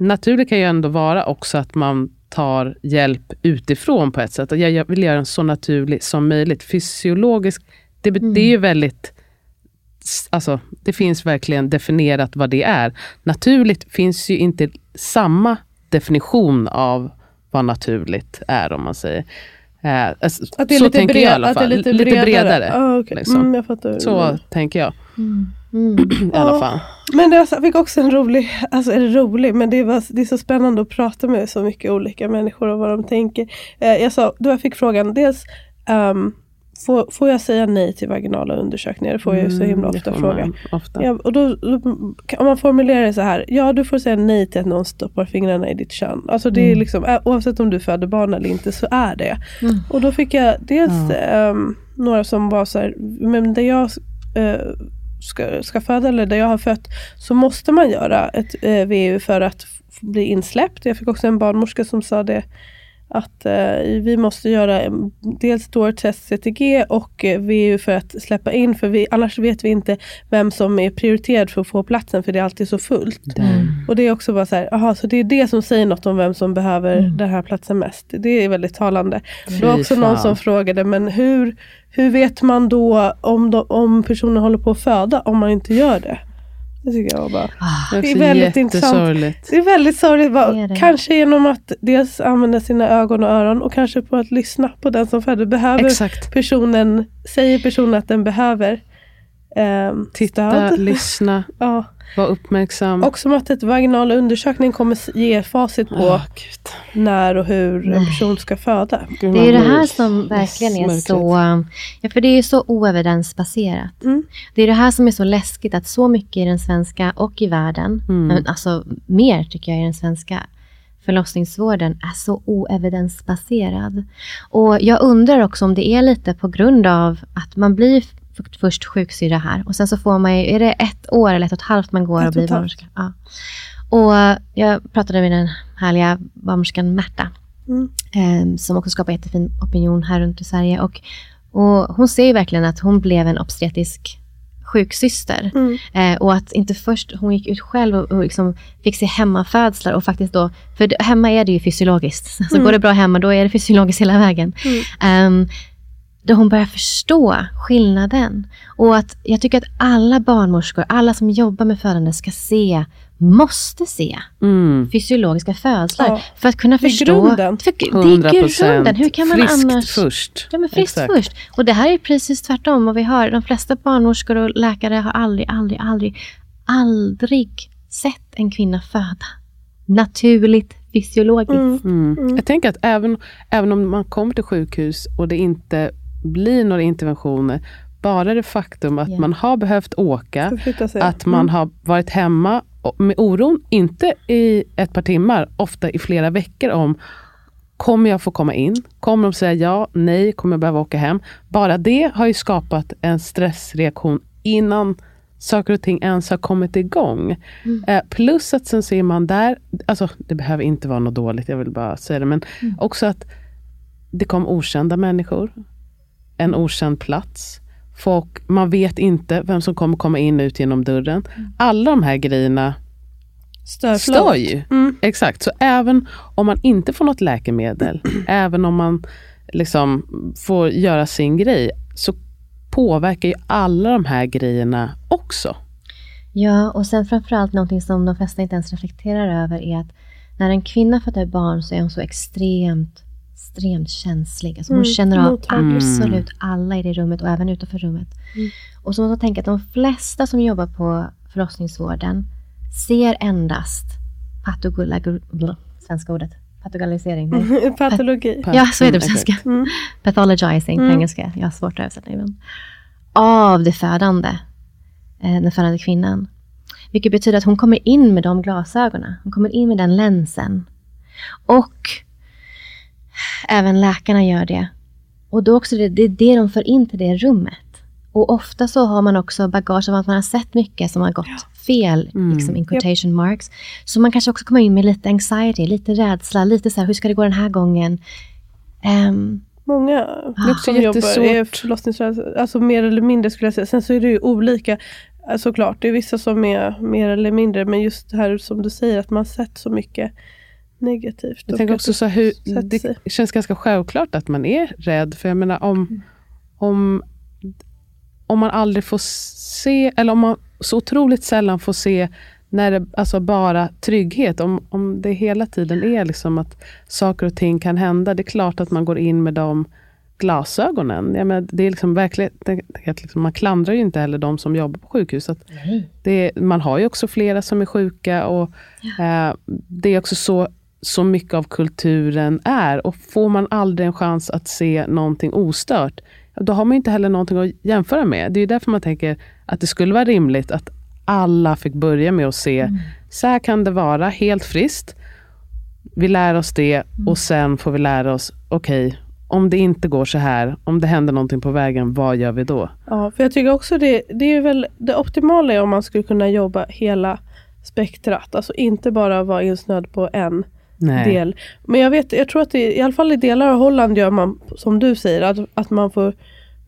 naturligt kan ju ändå vara också att man tar hjälp utifrån på ett sätt. Jag, jag vill göra den så naturlig som möjligt. Fysiologisk, det, be- det är ju väldigt Alltså, det finns verkligen definierat vad det är. Naturligt finns ju inte samma definition av vad naturligt är om man säger. Eh, alltså, Att det är så lite, tänker bred, jag i alla att det är fall. lite bredare. bredare. Ah, okej. liksom. mm, jag fattar. Så tänker jag Mm. i alla fall. Men det, jag fick också en rolig, alltså är det rolig, men det, var, det är så spännande att prata med så mycket olika människor och vad de tänker. Eh, jag sa, då jag fick frågan, dels ehm, får, får jag säga nej till vaginala undersökningar? Det får jag ju så himla Mm, ofta får fråga. Ofta. Ja, och då, då, om man formulerar det så här, ja du får säga nej till att någon stoppar fingrarna i ditt kön. Alltså det är Mm. liksom, ä- oavsett om du föder barn eller inte så är det. Och då fick jag dels ehm, några som var så här, men där jag eh, ska, ska föda eller där jag har fött så måste man göra ett eh, VU för att bli insläppt. Jag fick också en barnmorska som sa det att eh, vi måste göra en- dels då test CTG och eh, VU för att släppa in för vi, annars vet vi inte vem som är prioriterad för att få platsen för det är alltid så fullt. Och det är också bara så här, aha, så det är det som säger något om vem som behöver den här platsen mest. Det är väldigt talande. Det var också någon som frågade, men hur, hur vet man då om, de, om personen håller på att föda om man inte gör det? Det tycker jag var bara Ah, det är väldigt intressant. Det är väldigt sorgligt. bara, Det det. Kanske genom att dels använda sina ögon och öron och kanske på att lyssna på den som föder. Behöver Exakt. personen, säger personen att den behöver eh, Titta, stöd. lyssna, Ja. Var uppmärksam. Och som att ett vaginal undersökning kommer ge facit på Gud. när och hur en person ska föda. Gud, Det är ju det här som verkligen är Mörkret. så... Ja, för det är ju så oevidensbaserat. Mm. Det är det här som är så läskigt, att så mycket i den svenska och i världen, Mm. men alltså mer tycker jag i den svenska förlossningsvården, är så oevidensbaserad. Och jag undrar också om det är lite på grund av att man blir först sjuksyra här och sen så får man ju, är det ett år eller ett och ett halvt man går Ett och blir barnmorska? Ja. Och jag pratade med den härliga barnmorskan Märta Mm. eh, som också skapar jättefin opinion här runt i Sverige. Och, och hon ser ju verkligen att hon blev en obstetrisk sjuksyster. Mm. Eh, och att inte först, hon gick ut själv och, och liksom fick se hemmafödslar och faktiskt då, för hemma är det ju fysiologiskt. Så går det bra hemma, då är det fysiologiskt hela vägen. Ehm, då hon börjar förstå skillnaden. Och att jag tycker att alla barnmorskor, alla som jobbar med födande ska se, måste se Mm. fysiologiska födslar. Ja. För att kunna Det är förstå. grunden. För, det 100 är grunden. Hur kan man Friskt annars... först. Ja, men friskt Exakt. först. Och det här är precis tvärtom vad vi hör. De flesta barnmorskor och läkare har aldrig, aldrig, aldrig, aldrig sett en kvinna föda. Naturligt, fysiologiskt. Mm. Jag tänker att även, även om man kommer till sjukhus och det inte blir några interventioner, bara det faktum att Ja. man har behövt åka, att man har varit hemma med oron, inte i ett par timmar, ofta i flera veckor om Kommer jag få komma in? Kommer de säga ja, nej, kommer jag behöva åka hem? Bara det har ju skapat en stressreaktion innan saker och ting ens har kommit igång. Eh, plus att sen ser man där, alltså det behöver inte vara något dåligt, jag vill bara säga det, men också att det kom okända människor, en okänd plats. Folk, man vet inte vem som kommer komma in och ut genom dörren. Alla de här grejerna Stör stör ju. Mm. Exakt, så även om man inte får något läkemedel, även om man liksom får göra sin grej, så påverkar ju alla de här grejerna också. Ja, och sen framförallt någonting som de flesta inte ens reflekterar över är att när en kvinna föder barn så är hon så extremt, extremt känslig. Alltså hon Mm, känner av mottaglig. absolut alla i det rummet och även utanför rummet. Mm. Och så måste man tänka att de flesta som jobbar på förlossningsvården ser endast patogulagur... blå, Svenska ordet. Patogalisering. Nej. Patologi. Ja, så är det på Mm, svenska. Mm. Pathologizing på Mm. engelska. Jag har svårt att översätta ibland. Av det födande. Eh, den födande kvinnan. Vilket betyder att hon kommer in med de glasögonen. Hon kommer in med den länsen. Och även läkarna gör det. Och då också det, det är det de för in till det rummet. Och ofta så har man också bagage av att man har sett mycket som har gått fel, liksom in quotation marks. Så man kanske också kommer in med lite anxiety, lite rädsla, lite så här, hur ska det gå den här gången? Ehm, Många också som jobbar är förlossningsrädsla, alltså mer eller mindre skulle jag säga. Sen så är det ju olika eh, såklart. Det är vissa som är mer eller mindre, men just det här som du säger att man sett så mycket negativt. Jag tänker också så hur, sätter sig. det känns ganska självklart att man är rädd. För jag menar om, om, om man aldrig får se, eller om man så otroligt sällan får se när det alltså bara trygghet, om, om det hela tiden är liksom att saker och ting kan hända, det är klart att man går in med de glasögonen. Jag menar, det är liksom verkligen, det, det, liksom, man klandrar ju inte heller de som jobbar på sjukhus. Att det, man har ju också flera som är sjuka och eh, det är också så, så mycket av kulturen är. Och får man aldrig en chans att se någonting ostört, då har man inte heller någonting att jämföra med. Det är därför man tänker att det skulle vara rimligt att alla fick börja med att se, så här kan det vara, helt friskt. Vi lär oss det och sen får vi lära oss, okej, om det inte går så här, om det händer någonting på vägen, vad gör vi då? Ja, för jag tycker också det, det är väl det optimala är om man skulle kunna jobba hela spektrat. Alltså inte bara vara insnöad på en Nej. del. Men jag vet, jag tror att det, i alla fall i delar av Holland gör man som du säger, att, att man får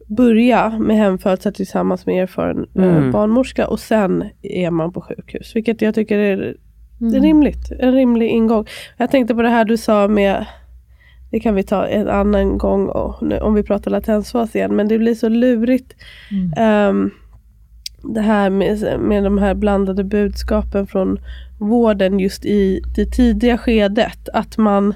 börja med hemfödsel tillsammans med erfaren eh, Mm. barnmorska och sen är man på sjukhus. Vilket jag tycker är, Mm. rimligt. En rimlig ingång. Jag tänkte på det här du sa med det kan vi ta en annan gång och, om vi pratar latensfas igen. Men det blir så lurigt. ehm, det här med, med de här blandade budskapen från vården just i det tidiga skedet. Att man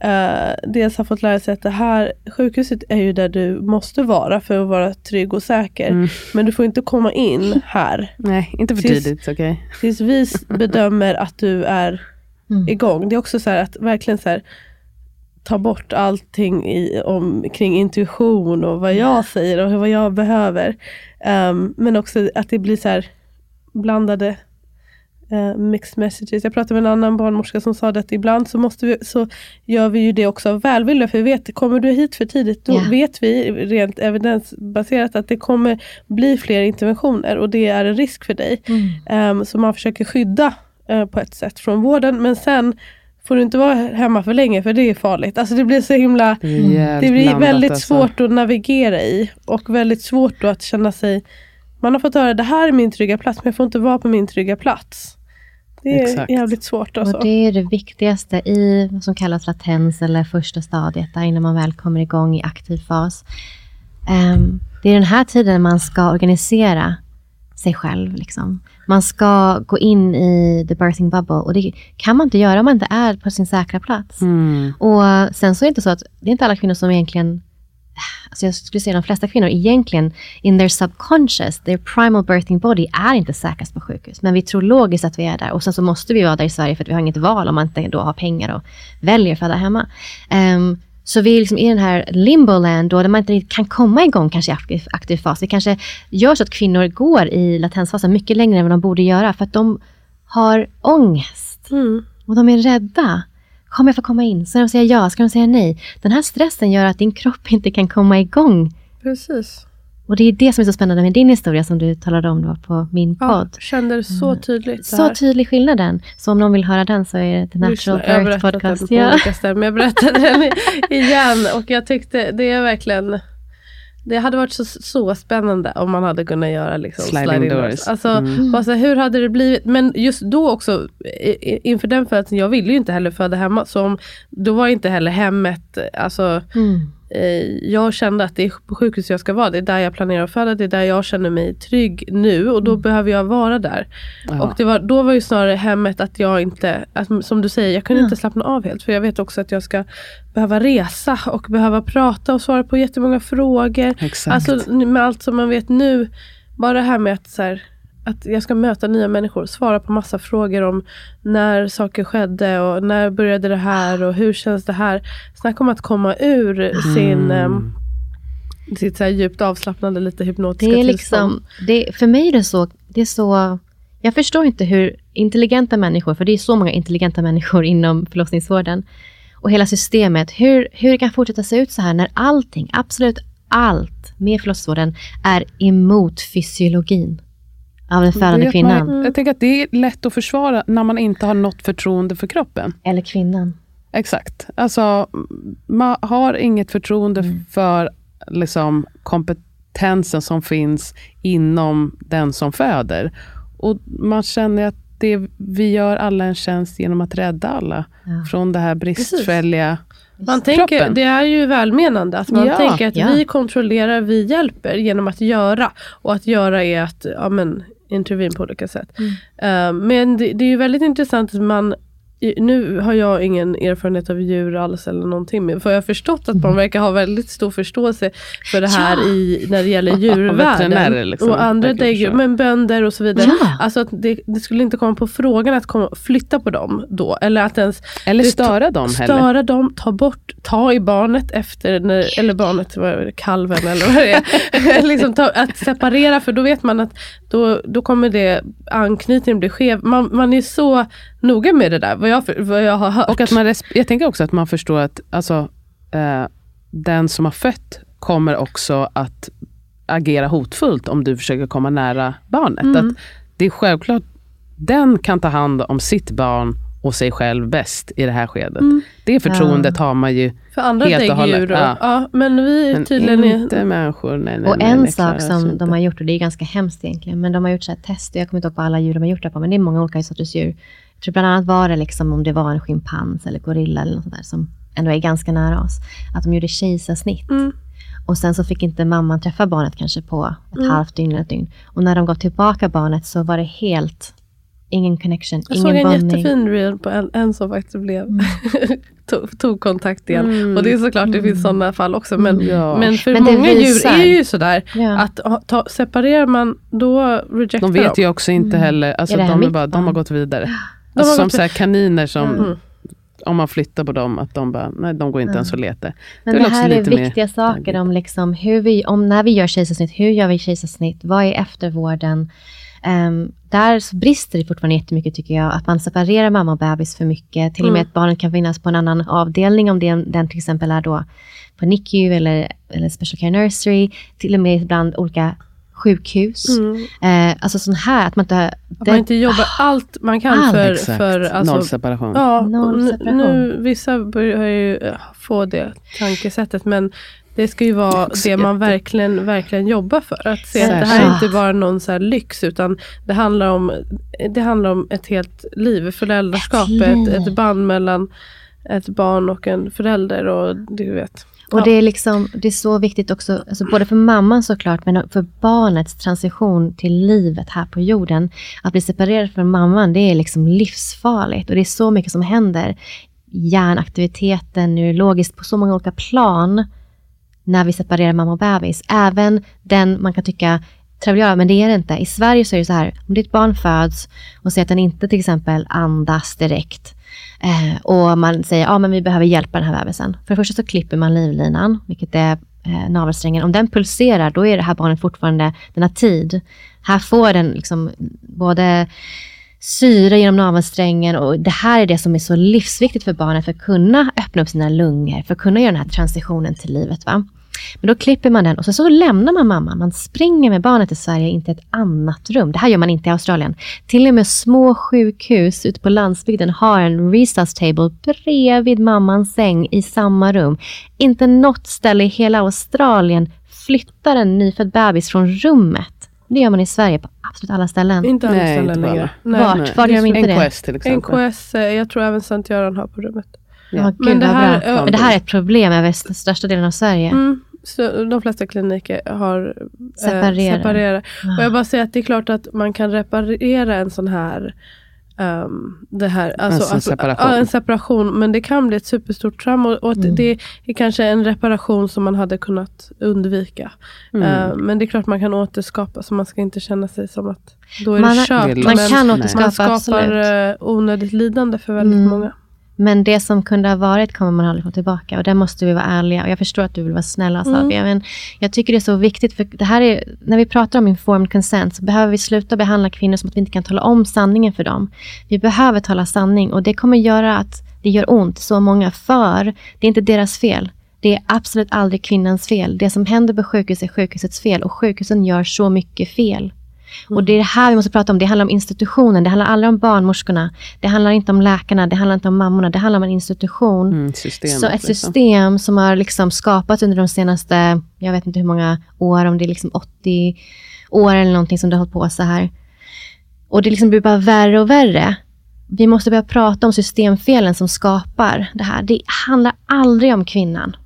eh, dels har fått lära sig att det här sjukhuset är ju där du måste vara för att vara trygg och säker. Mm. Men du får inte komma in här Nej, inte för Tills- tidigt. okej. tills vi bedömer att du är Mm. igång. Det är också så här att verkligen så här, ta bort allting i, om, kring intuition och vad jag säger och vad jag behöver. Ehm, men också att det blir så blandade eh, mixed messages. Jag pratade med en annan barnmorska som sa det att ibland så, måste vi, så gör vi ju det också av välvilja. För vi vet, kommer du hit för tidigt då Ja. vet vi rent evidensbaserat att det kommer bli fler interventioner och det är en risk för dig. Mm. Ehm, så man försöker skydda eh, på ett sätt från vården. Men sen får du inte vara hemma för länge för det är farligt. Alltså det blir så himla Det, jävligt det blir väldigt alltså. svårt att navigera i och väldigt svårt då att känna sig man har fått höra det här är min trygga plats men jag får inte vara på min trygga plats. Det är Exakt. jävligt svårt alltså. Och det är det viktigaste i vad som kallas latens eller första stadiet, där innan man väl kommer igång i aktiv fas. Ehm, det är den här tiden man ska organisera sig själv. Liksom. Man ska gå in i the birthing bubble och det kan man inte göra om man inte är på sin säkra plats. Mm. Och sen så är det inte så att det är inte alla kvinnor som egentligen Alltså jag skulle säga de flesta kvinnor egentligen in their subconscious, their primal birthing body är inte säkrast på sjukhus. Men vi tror logiskt att vi är där och sen så måste vi vara där i Sverige för att vi har inget val om man inte då har pengar och väljer att föda hemma. Ehm, så vi är liksom i den här limboland då där man inte riktigt kan komma igång kanske i aktiv, aktiv fas. Det kanske gör så att kvinnor går i latensfasen mycket längre än vad de borde göra för att de har ångest. Mm. Och de är rädda. Kommer jag få komma in? Ska de säga ja? Ska de säga nej? Den här stressen gör att din kropp inte kan komma igång. Precis. Och det är det som är så spännande med din historia som du talade om då på min Ja, podd. kände det så tydligt. det Så tydlig skillnaden. Så om någon vill höra den så är det The Lyssna, Natural jag har Birth berättat den Podcast. på Ja. olika ställen, jag berättade den igen och jag tyckte det är verkligen det hade varit så, så spännande om man hade kunnat göra liksom Sliding doors. Alltså, Mm. bara så här, hur hade det blivit? Men just då också, inför den födseln, jag ville ju inte heller föda hemma. Så om, då var inte heller hemmet, alltså Mm. Eh, jag kände att det är på sjukhus jag ska vara. Det är där jag planerar att föda, det är där jag känner mig trygg nu och då behöver jag vara där. Ja. Och var, då var ju snarare hemmet att jag inte, att, som du säger, jag kunde Ja. inte slappna av helt. För jag vet också att jag ska behöva resa och behöva prata och svara på jättemånga frågor. Exakt. Alltså med allt som man vet nu. Bara det här med att, så här, att jag ska möta nya människor, svara på massa frågor om när saker skedde och när började det här och hur känns det här. Snacka om att komma ur sin, um, sitt så här djupt avslappnande, lite hypnotiska Det är tillstånd. liksom, det, för mig är det så, det är så, jag förstår inte hur intelligenta människor, för det är så många intelligenta människor inom förlossningsvården, och hela systemet, hur, hur det kan fortsätta se ut så här när allting, absolut allt med förlossningsvården är emot fysiologin av den födande kvinnan. Man, jag tänker att det är lätt att försvara när man inte har något förtroende för kroppen. Eller kvinnan. Exakt. Alltså, man har inget förtroende Mm. för liksom, kompetensen som finns inom den som föder. Och man känner att det, vi gör alla en tjänst genom att rädda alla Ja. från det här bristfälliga Man tänker, det är ju välmenande att man Ja, tänker att ja. vi kontrollerar, vi hjälper genom att göra. Och att göra är att ja, men, intervene på olika sätt. Eh, men det, det är ju väldigt intressant att man nu har jag ingen erfarenhet av djur alls eller någonting. Men för jag har förstått att man verkar ha väldigt stor förståelse för det här i, när det gäller djurvärlden. liksom, och andra däggdjur, men bönder och så vidare. Ja. Alltså att det, det skulle inte komma på frågan att komma, flytta på dem då. Eller att ens Eller det- störa dem heller. Störa dem, ta bort, ta i barnet efter, när, eller barnet, det, kalven eller vad det är. liksom ta, att separera för då vet man att då, då kommer det anknytningen bli skev. Man, man är så noga med det där, vad jag, vad jag har hört. Och att man res- jag tänker också att man förstår att alltså, eh, den som har fött kommer också att agera hotfullt om du försöker komma nära barnet. Mm. Att det är självklart, den kan ta hand om sitt barn och sig själv bäst i det här skedet. Mm. Det förtroendet har man ju, för andra helt och hållet, och- ja. Ja. men vi men tydligen inte är... människor. Nej, nej, Och nej, en sak som de har gjort, och det är ganska hemskt egentligen, men de har gjort så här tester, jag kommer inte ihåg vad alla djur de har gjort det på, men det är många olika sorters djur. Jag tror bland annat var det liksom om det var en schimpans eller gorilla eller något sånt där som ändå är ganska nära oss. Att de gjorde kejsarsnitt. Mm. Och sen så fick inte mamman träffa barnet kanske på ett Mm. halvt dygn eller ett dygn. Och när de gav tillbaka barnet så var det helt ingen connection, Jag såg ingen en bonding. jättefin reel på en, en som faktiskt blev Mm. tog, tog kontakt igen. Och det är såklart det finns sådana fall också. Men, Ja. men för Men många visar- djur är ju sådär. Ja. Att ta, separerar man, då rejectar De vet ju också inte heller, alltså de, bara, de har gått vidare. Alltså som så här kaniner som, Mm. om man flyttar på dem, att de bara, nej de går inte ens och letar. Men det, också här är lite mer viktiga saker om, liksom hur vi, om när vi gör kejsarsnitt, hur gör vi kejsarsnitt, vad är eftervården? Ehm, där så brister det fortfarande jättemycket tycker jag, att man separerar mamma och bebis för mycket. Till och med Mm. att barnet kan finnas på en annan avdelning, om det, den till exempel är då på NICU eller, eller Special Care Nursery, till och med ibland olika sjukhus. Eh, alltså sån här, att man inte... Mm. Att man inte jobbar allt man kan Allt. för, Exakt, för alltså, nollseparation. Ja, Noll separation. nu, vissa börjar ju eh, få det tankesättet. Men det ska ju vara också det man verkligen, verkligen jobbar för. Att se att det här är inte bara någon så här lyx utan det handlar om, det handlar om ett helt liv. Föräldraskap, Ett ett, liv. ett, band mellan ett barn och en förälder. Och du vet. Och Ja. det är, liksom, det är så viktigt också, alltså både för mamman såklart, men för barnets transition till livet här på jorden. Att bli separerad från mamman, det är liksom livsfarligt. Och det är så mycket som händer. Hjärnaktiviteten, neurologiskt, på så många olika plan. När vi separerar mamma och bebis. Även den man kan tycka triviala, men det är det inte. I Sverige så är det så här, om ditt barn föds och ser att den inte till exempel andas direkt. Eh, och man säger, ja men vi behöver hjälpa den här bebisen. För det första så klipper man livlinan, vilket är eh, navelsträngen. Om den pulserar, då är det här barnet fortfarande, den har tid. Här får den liksom både syre genom navelsträngen och det här är det som är så livsviktigt för barnet för att kunna öppna upp sina lungor, för att kunna göra den här transitionen till livet. Va? Men då klipper man den och så, så lämnar man mamman. Man springer med barnet till Sverige in till ett annat rum. Det här gör man inte i Australien. Till och med små sjukhus ute på landsbygden har en resus table bredvid mammans säng i samma rum. Inte något ställe i hela Australien flyttar en nyfödd bebis från rummet. Det gör man i Sverige på absolut alla ställen. Inte alla Nej, ställen inte längre. Vart? Nej. Var gör de inte det? NKS till exempel. NKS, eh, jag tror även Sankt Göran har på rummet. Ja, gud, Men det här-. Men det här är ett problem över st- största delen av Sverige. Mm, så de flesta kliniker har eh, Separera. separerat. Och jag bara säger att det är klart att man kan reparera en sån här ehm, det här, alltså, Alltså en alltså, separation. Ja, en separation. Men det kan bli ett superstort trauma. Och, och Mm. det är kanske en reparation som man hade kunnat undvika. Mm. Eh, men det är klart man kan återskapa. Så man ska inte känna sig som att då är Man det kört. man kan man återskapa, skapar absolut. eh, onödigt lidande för väldigt Mm. många. Men det som kunde ha varit kommer man aldrig få tillbaka. Och där måste vi vara ärliga. Och jag förstår att du vill vara snäll Sabia. Men jag tycker det är så viktigt. För det här är, när vi pratar om informed consent så behöver vi sluta behandla kvinnor som att vi inte kan tala om sanningen för dem. Vi behöver tala sanning. Och det kommer göra att det gör ont så många. För det är inte deras fel. Det är absolut aldrig kvinnans fel. Det som händer på sjukhus är sjukhusets fel. Och sjukhusen gör så mycket fel. Och det är det här vi måste prata om. Det handlar om institutionen. Det handlar aldrig om barnmorskorna. Det handlar inte om läkarna. Det handlar inte om mammorna. Det handlar om en institution. Mm, så ett liksom. system som har liksom skapats under de senaste, jag vet inte hur många år, om det är liksom 80 år eller någonting som det har hållit på så här. Och det liksom blir bara värre och värre. Vi måste börja prata om systemfelen som skapar det här. Det handlar aldrig om kvinnan.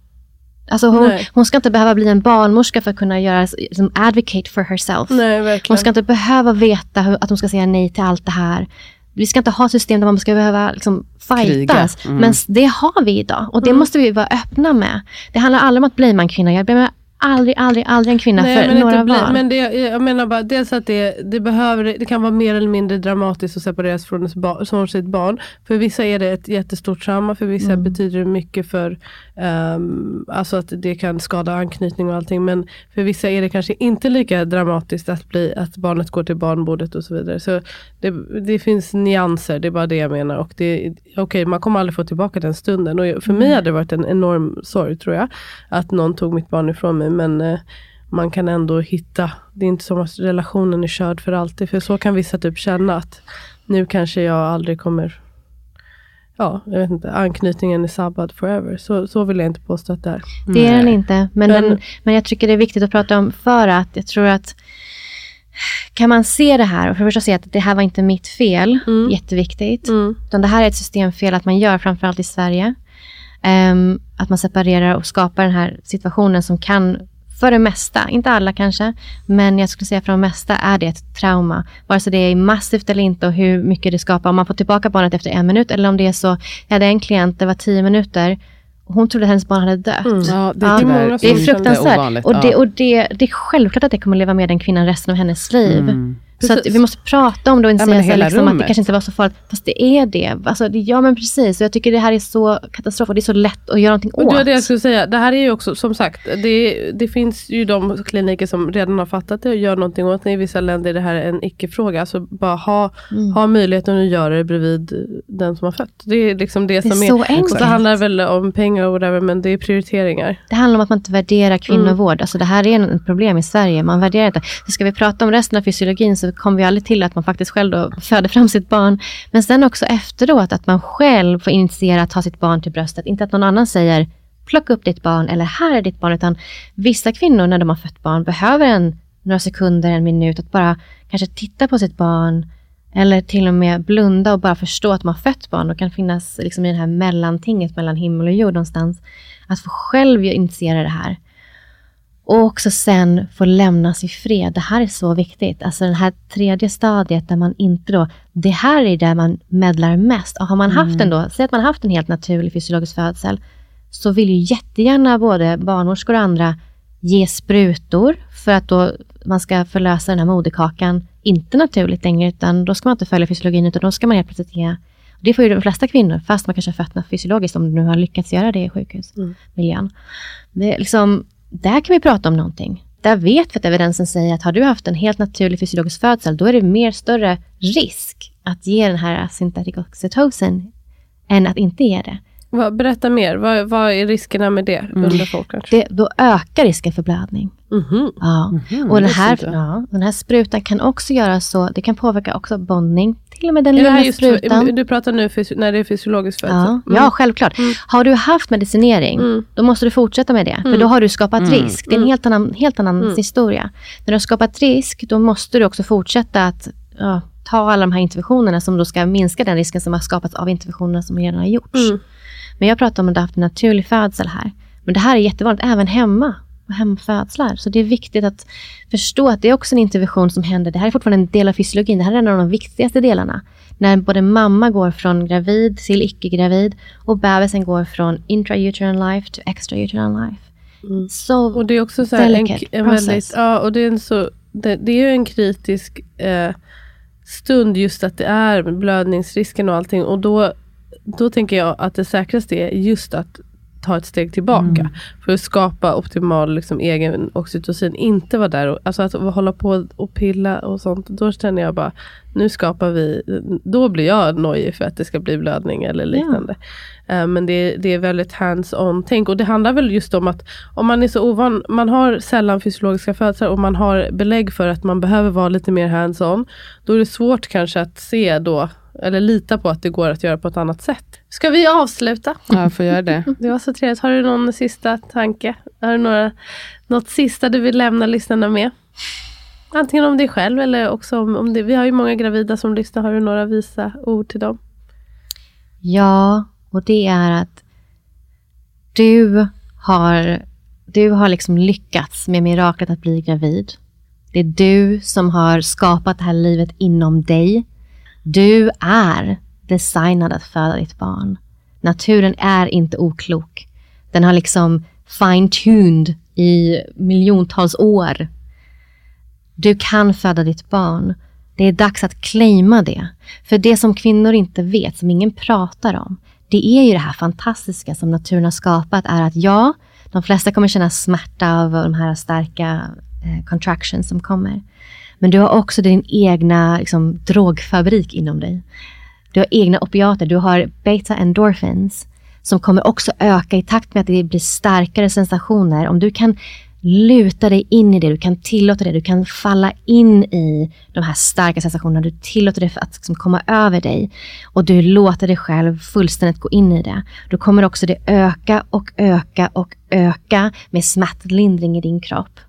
Alltså hon, Nej. hon ska inte behöva bli en barnmorska för att kunna göra, som advocate for herself. Nej, Hon ska inte behöva veta hur, att hon ska säga nej till allt det här. Vi ska inte ha ett system där man ska behöva liksom, fightas. Mm. Men det har vi idag och det Mm. måste vi vara öppna med. Det handlar aldrig om att bli en kvinna. Jag blir aldrig, aldrig, aldrig en kvinna Nej, för några barn. Men det, jag menar bara dels att det, det, behöver, det kan vara mer eller mindre dramatiskt att separeras från, ens ba, från sitt barn. För vissa är det ett jättestort trauma, för vissa Mm. betyder det mycket för ehm, alltså att det kan skada anknytning och allting. Men för vissa är det kanske inte lika dramatiskt att, bli, att barnet går till barnbordet och så vidare. Så det, det finns nyanser, det är bara det jag menar. Och det, okej, man kommer aldrig få tillbaka den stunden. Och för mig hade det varit en enorm sorg tror jag. Att någon tog mitt barn ifrån mig. Men eh, man kan ändå hitta, det är inte som att relationen är körd för alltid. För så kan vissa typ känna att nu kanske jag aldrig kommer, ja, jag vet inte, anknytningen är sabbad forever. Så, så vill jag inte påstå att det är. Det är den inte. Men, Men- den, men jag tycker det är viktigt att prata om för att jag tror att kan man se det här och för det första se att det här var inte mitt fel, Mm. jätteviktigt. Mm. Utan det här är ett systemfel att man gör, framförallt i Sverige. Ehm, att man separerar och skapar den här situationen som kan för det mesta, inte alla kanske, men jag skulle säga för det mesta är det ett trauma. Vare sig det är massivt eller inte och hur mycket det skapar. Om man får tillbaka barnet efter en minut eller om det är så, jag hade en klient, det var tio minuter hon trodde att hennes barn hade dött. Mm. Ja, det, Ja, är som Det är fruktansvärt. ovanligt, och, det, ja. och det, det är självklart att det kommer leva med den kvinnan resten av hennes liv. Mm. Så Precis. vi måste prata om det och inte Ja, säga så liksom, att det kanske inte var så farligt. Fast det är det. Alltså, det ja men precis. Och jag tycker det här är så katastrof och det är så lätt att göra någonting Och åt. det var det jag skulle säga. Det här är ju också, som sagt, det, det finns ju de kliniker som redan har fattat det och gör någonting åt det. I vissa länder är det här en icke-fråga. Alltså bara ha, Mm. ha möjligheten att göra det bredvid den som har fött. Det är liksom det, Det är som så är. enkelt. Och så handlar det väl om pengar och whatever, men det är prioriteringar. Det handlar om att man inte värderar kvinnovård. Alltså det här är ett problem i Sverige. Man värderar inte. Så ska vi prata om resten av fysiologin så kommer vi aldrig till att man faktiskt själv då föder fram sitt barn. Men sen också efteråt att man själv får initiera att ta sitt barn till bröstet. Inte att någon annan säger plocka upp ditt barn eller här är ditt barn. Utan vissa kvinnor när de har fött barn behöver en, några sekunder, en minut att bara kanske titta på sitt barn. Eller till och med blunda och bara förstå att de har fött barn och kan finnas liksom i det här mellantinget mellan himmel och jord någonstans. Att få själv initiera det här. Och också sen få lämnas i fred. Det här är så viktigt. Alltså det här tredje stadiet där man inte då, det här är där man medlar mest. Och har man haft en då, säg att man haft en helt naturlig fysiologisk födsel, så vill ju jättegärna både barnmorskor och andra ge sprutor för att då man ska förlösa den här moderkakan, inte naturligt längre, utan då ska man inte följa fysiologin, utan då ska man helt plötsligt ge det får ju de flesta kvinnor, fast man kanske har fött något fysiologiskt, om du nu har lyckats göra det i sjukhusmiljön. Det är liksom, där kan vi prata om någonting. Där vet vi att evidensen säger att har du haft en helt naturlig fysiologisk födsel, då är det mer större risk att ge den här synthetic oxytocin än att inte ge det. Berätta mer, vad, vad är riskerna med det Mm. det. Då ökar risken för blödning. Mhm. Ja. Mhm, och den här, ja, den här sprutan kan också göra så, det kan påverka också bondning. Till och med den Är lilla just sprutan. du pratar nu när det är fysiologiskt födsel? Ja, Mm. ja, självklart. Har du haft medicinering, Mm. då måste du fortsätta med det. För då har du skapat risk. Det är en helt annan, helt annan Mm. historia. När du har skapat risk, då måste du också fortsätta att ja, ta alla de här interventionerna som då ska minska den risken som har skapats av interventionerna som redan har gjorts. Mm. Men jag pratar om att du har haft en naturlig födsel här. Men det här är jättevanligt även hemma och hemfödslar. Så det är viktigt att förstå att det är också en intervention som händer. Det här är fortfarande en del av fysiologin. Det här är en av de viktigaste delarna. När både mamma går från gravid till icke-gravid och bebisen går från intrauterine life till extrauterine life. Så Och det är också så en, en väldigt, ja och det är en så, det, det är en kritisk eh, stund just att det är blödningsrisken och allting och då, då tänker jag att det säkraste är just att ta ett steg tillbaka. För att skapa optimal liksom, egen oxytocin. Inte vara där och alltså att hålla på och pilla och sånt. Då känner jag bara, nu skapar vi, då blir jag nojig för att det ska bli blödning eller liknande. Eh, Men det, det är väldigt hands-on tänk. Och det handlar väl just om att om man är så ovan, man har sällan fysiologiska födslar och man har belägg för att man behöver vara lite mer hands-on. Då är det svårt kanske att se då, eller lita på att det går att göra på ett annat sätt. Ska vi avsluta? Ja, jag får göra det. Det var så trevligt. Har du någon sista tanke? Har du några, något sista du vill lämna lyssnarna med? Antingen om dig själv eller också om, om det. Vi har ju många gravida som lyssnar. Har du några visa ord till dem? Ja, och det är att du har, du har liksom lyckats med miraklet att bli gravid. Det är du som har skapat det här livet inom dig. Du är designad att föda ditt barn. Naturen är inte oklok. Den har liksom fine-tuned i miljontals år. Du kan föda ditt barn. Det är dags att claima det. För det som kvinnor inte vet, som ingen pratar om, det är ju det här fantastiska som naturen har skapat, är att ja, de flesta kommer känna smärta av de här starka eh, contractions som kommer. Men du har också din egna liksom, drogfabrik inom dig. Du har egna opiater, du har beta endorphins som kommer också öka i takt med att det blir starkare sensationer. Om du kan luta dig in i det, du kan tillåta det, du kan falla in i de här starka sensationerna, du tillåter det för att liksom komma över dig och du låter dig själv fullständigt gå in i det. Då kommer också det öka och öka och öka med smärtlindring i din kropp.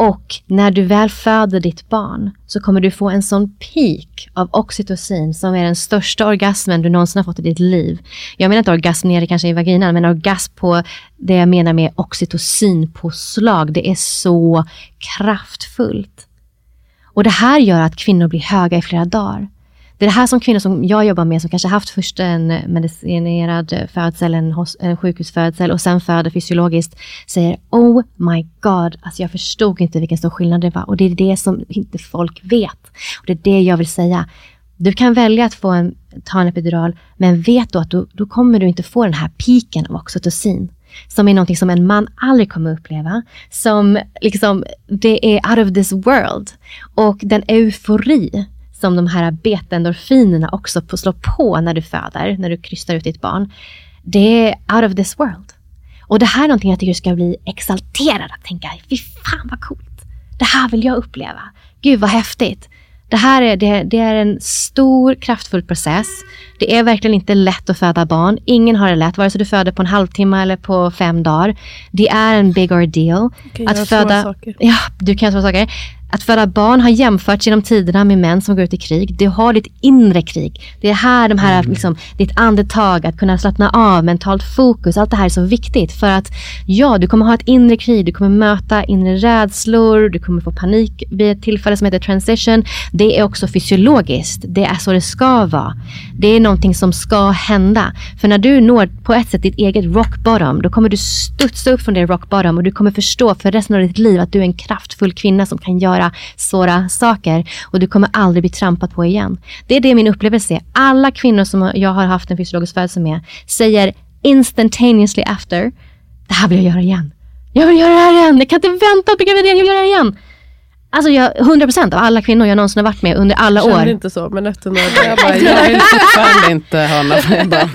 Och när du väl föder ditt barn så kommer du få en sån peak av oxytocin som är den största orgasmen du någonsin har fått i ditt liv. Jag menar inte orgasm nere kanske i vaginan, men orgasm på det jag menar med oxytocinpåslag. Det är så kraftfullt. Och det här gör att kvinnor blir höga i flera dagar. Det är det här som kvinnor som jag jobbar med, som kanske haft först en medicinerad födsel, en, en sjukhusfödsel och sen föder fysiologiskt, säger Oh my God, alltså jag förstod inte vilken stor skillnad det var. Och det är det som inte folk vet. Och det är det jag vill säga. Du kan välja att få en, ta en epidural, men vet då att du, då kommer du inte få den här piken av oxytocin som är någonting som en man aldrig kommer uppleva. Som liksom, det är out of this world. Och den eufori som de här beta-endorfinerna också slår på när du föder, när du krystar ut ditt barn. Det är out of this world. Och det här är någonting jag tycker du ska bli exalterad att tänka, fy fan vad coolt. Det här vill jag uppleva. Gud vad häftigt. Det här är, det, det, är en stor kraftfull process. Det är verkligen inte lätt att föda barn. Ingen har det lätt, vare sig du föder på en halvtimme eller på fem dagar. Det är en big ordeal. Att föda, ja, du kan göra saker. Att föda barn har jämförts genom tiderna med män som går ut i krig. Du har ditt inre krig. Det är här de här, mm. liksom, ditt andetag, att kunna slappna av, mentalt fokus. Allt det här är så viktigt för att ja, du kommer ha ett inre krig. Du kommer möta inre rädslor. Du kommer få panik vid ett tillfälle som heter transition. Det är också fysiologiskt. Det är så det ska vara. Det är någonting som ska hända. För när du når på ett sätt ditt eget rock bottom, då kommer du studsa upp från det rock bottom och du kommer förstå för resten av ditt liv att du är en kraftfull kvinna som kan göra göra svåra saker och du kommer aldrig bli trampad på igen. Det är det min upplevelse är. Alla kvinnor som jag har haft en fysiologisk födelse med säger instantaneously after, det här vill jag göra igen. Jag vill göra det här igen. Jag kan inte vänta på igen, jag vill göra det igen. Alltså jag, 100% av alla kvinnor jag någonsin har varit med under alla år. Jag inte så, men efter några dagar. Jag, bara, jag vill fortfarande inte ha några fler barn.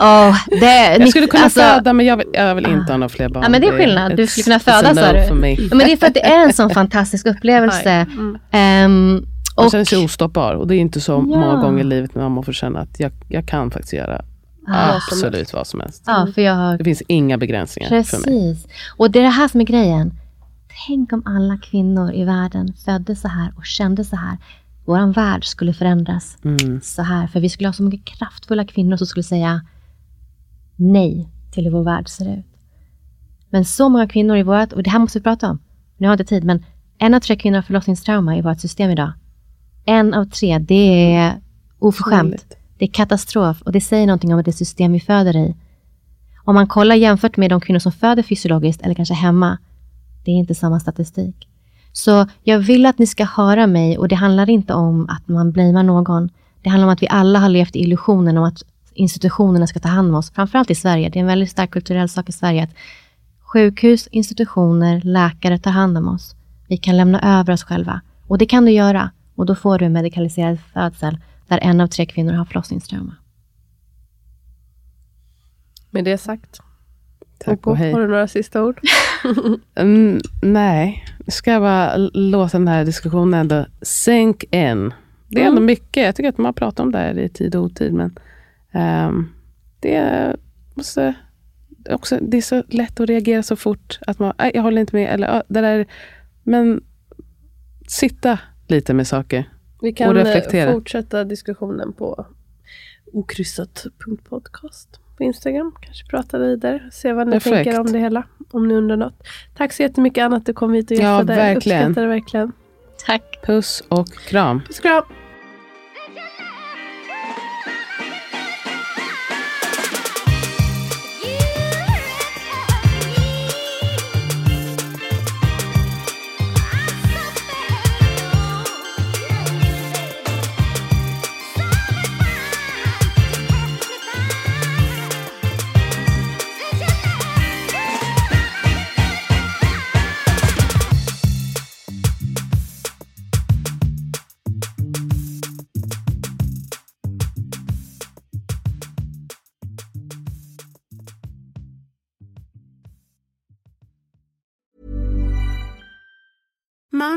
Oh, det, jag skulle kunna alltså, föda, men jag vill, jag vill inte ha några fler barn. Ja, men det är skillnad. Du skulle kunna föda, sa du. Men det är för att det är en sån fantastisk upplevelse. Mm. Um, och, man känner sig ostoppbar. Och det är inte så ja. många gånger i livet när man får känna att jag, jag kan faktiskt göra ah, absolut vad som helst. Ja, för jag har... Det finns inga begränsningar Precis. för mig. Och det är det här som är grejen. Tänk om alla kvinnor i världen föddes så här och kände så här. Vår värld skulle förändras mm. så här. För vi skulle ha så mycket kraftfulla kvinnor som skulle säga nej till hur vår värld ser ut. Men så många kvinnor i vårt, och det här måste vi prata om. Nu har jag inte tid, men en av tre kvinnor har förlossningstrauma i vårt system idag. En av tre, det är oförskämt. Det är katastrof och det säger någonting om det system vi föder i. Om man kollar jämfört med de kvinnor som föder fysiologiskt eller kanske hemma, det är inte samma statistik. Så jag vill att ni ska höra mig och det handlar inte om att man blamear någon. Det handlar om att vi alla har levt i illusionen om att institutionerna ska ta hand om oss. Framförallt i Sverige. Det är en väldigt stark kulturell sak i Sverige att sjukhus, institutioner, läkare tar hand om oss. Vi kan lämna över oss själva. Och det kan du göra. Och då får du en medikaliserad födsel där en av tre kvinnor har förlossningstrauma. Med det sagt. Och hej. Har du några sista ord? mm, nej, ska jag bara låta den här diskussionen ändå sink in. Det är mm. ändå mycket. Jag tycker att man pratar om det här i tid och otid. Men um, det, måste, också, det är så lätt att reagera så fort. Att man, jag håller inte med. Eller, det där, men sitta lite med saker. Vi kan eh, fortsätta diskussionen på okryssat.podcast på Instagram. Kanske prata vidare, se vad ni Perfekt. tänker om det hela. Om ni undrar något. Tack så jättemycket Anna att du kom hit och gästade. Ja, verkligen. Uppskattar det verkligen. Tack. Puss och kram. Puss och kram.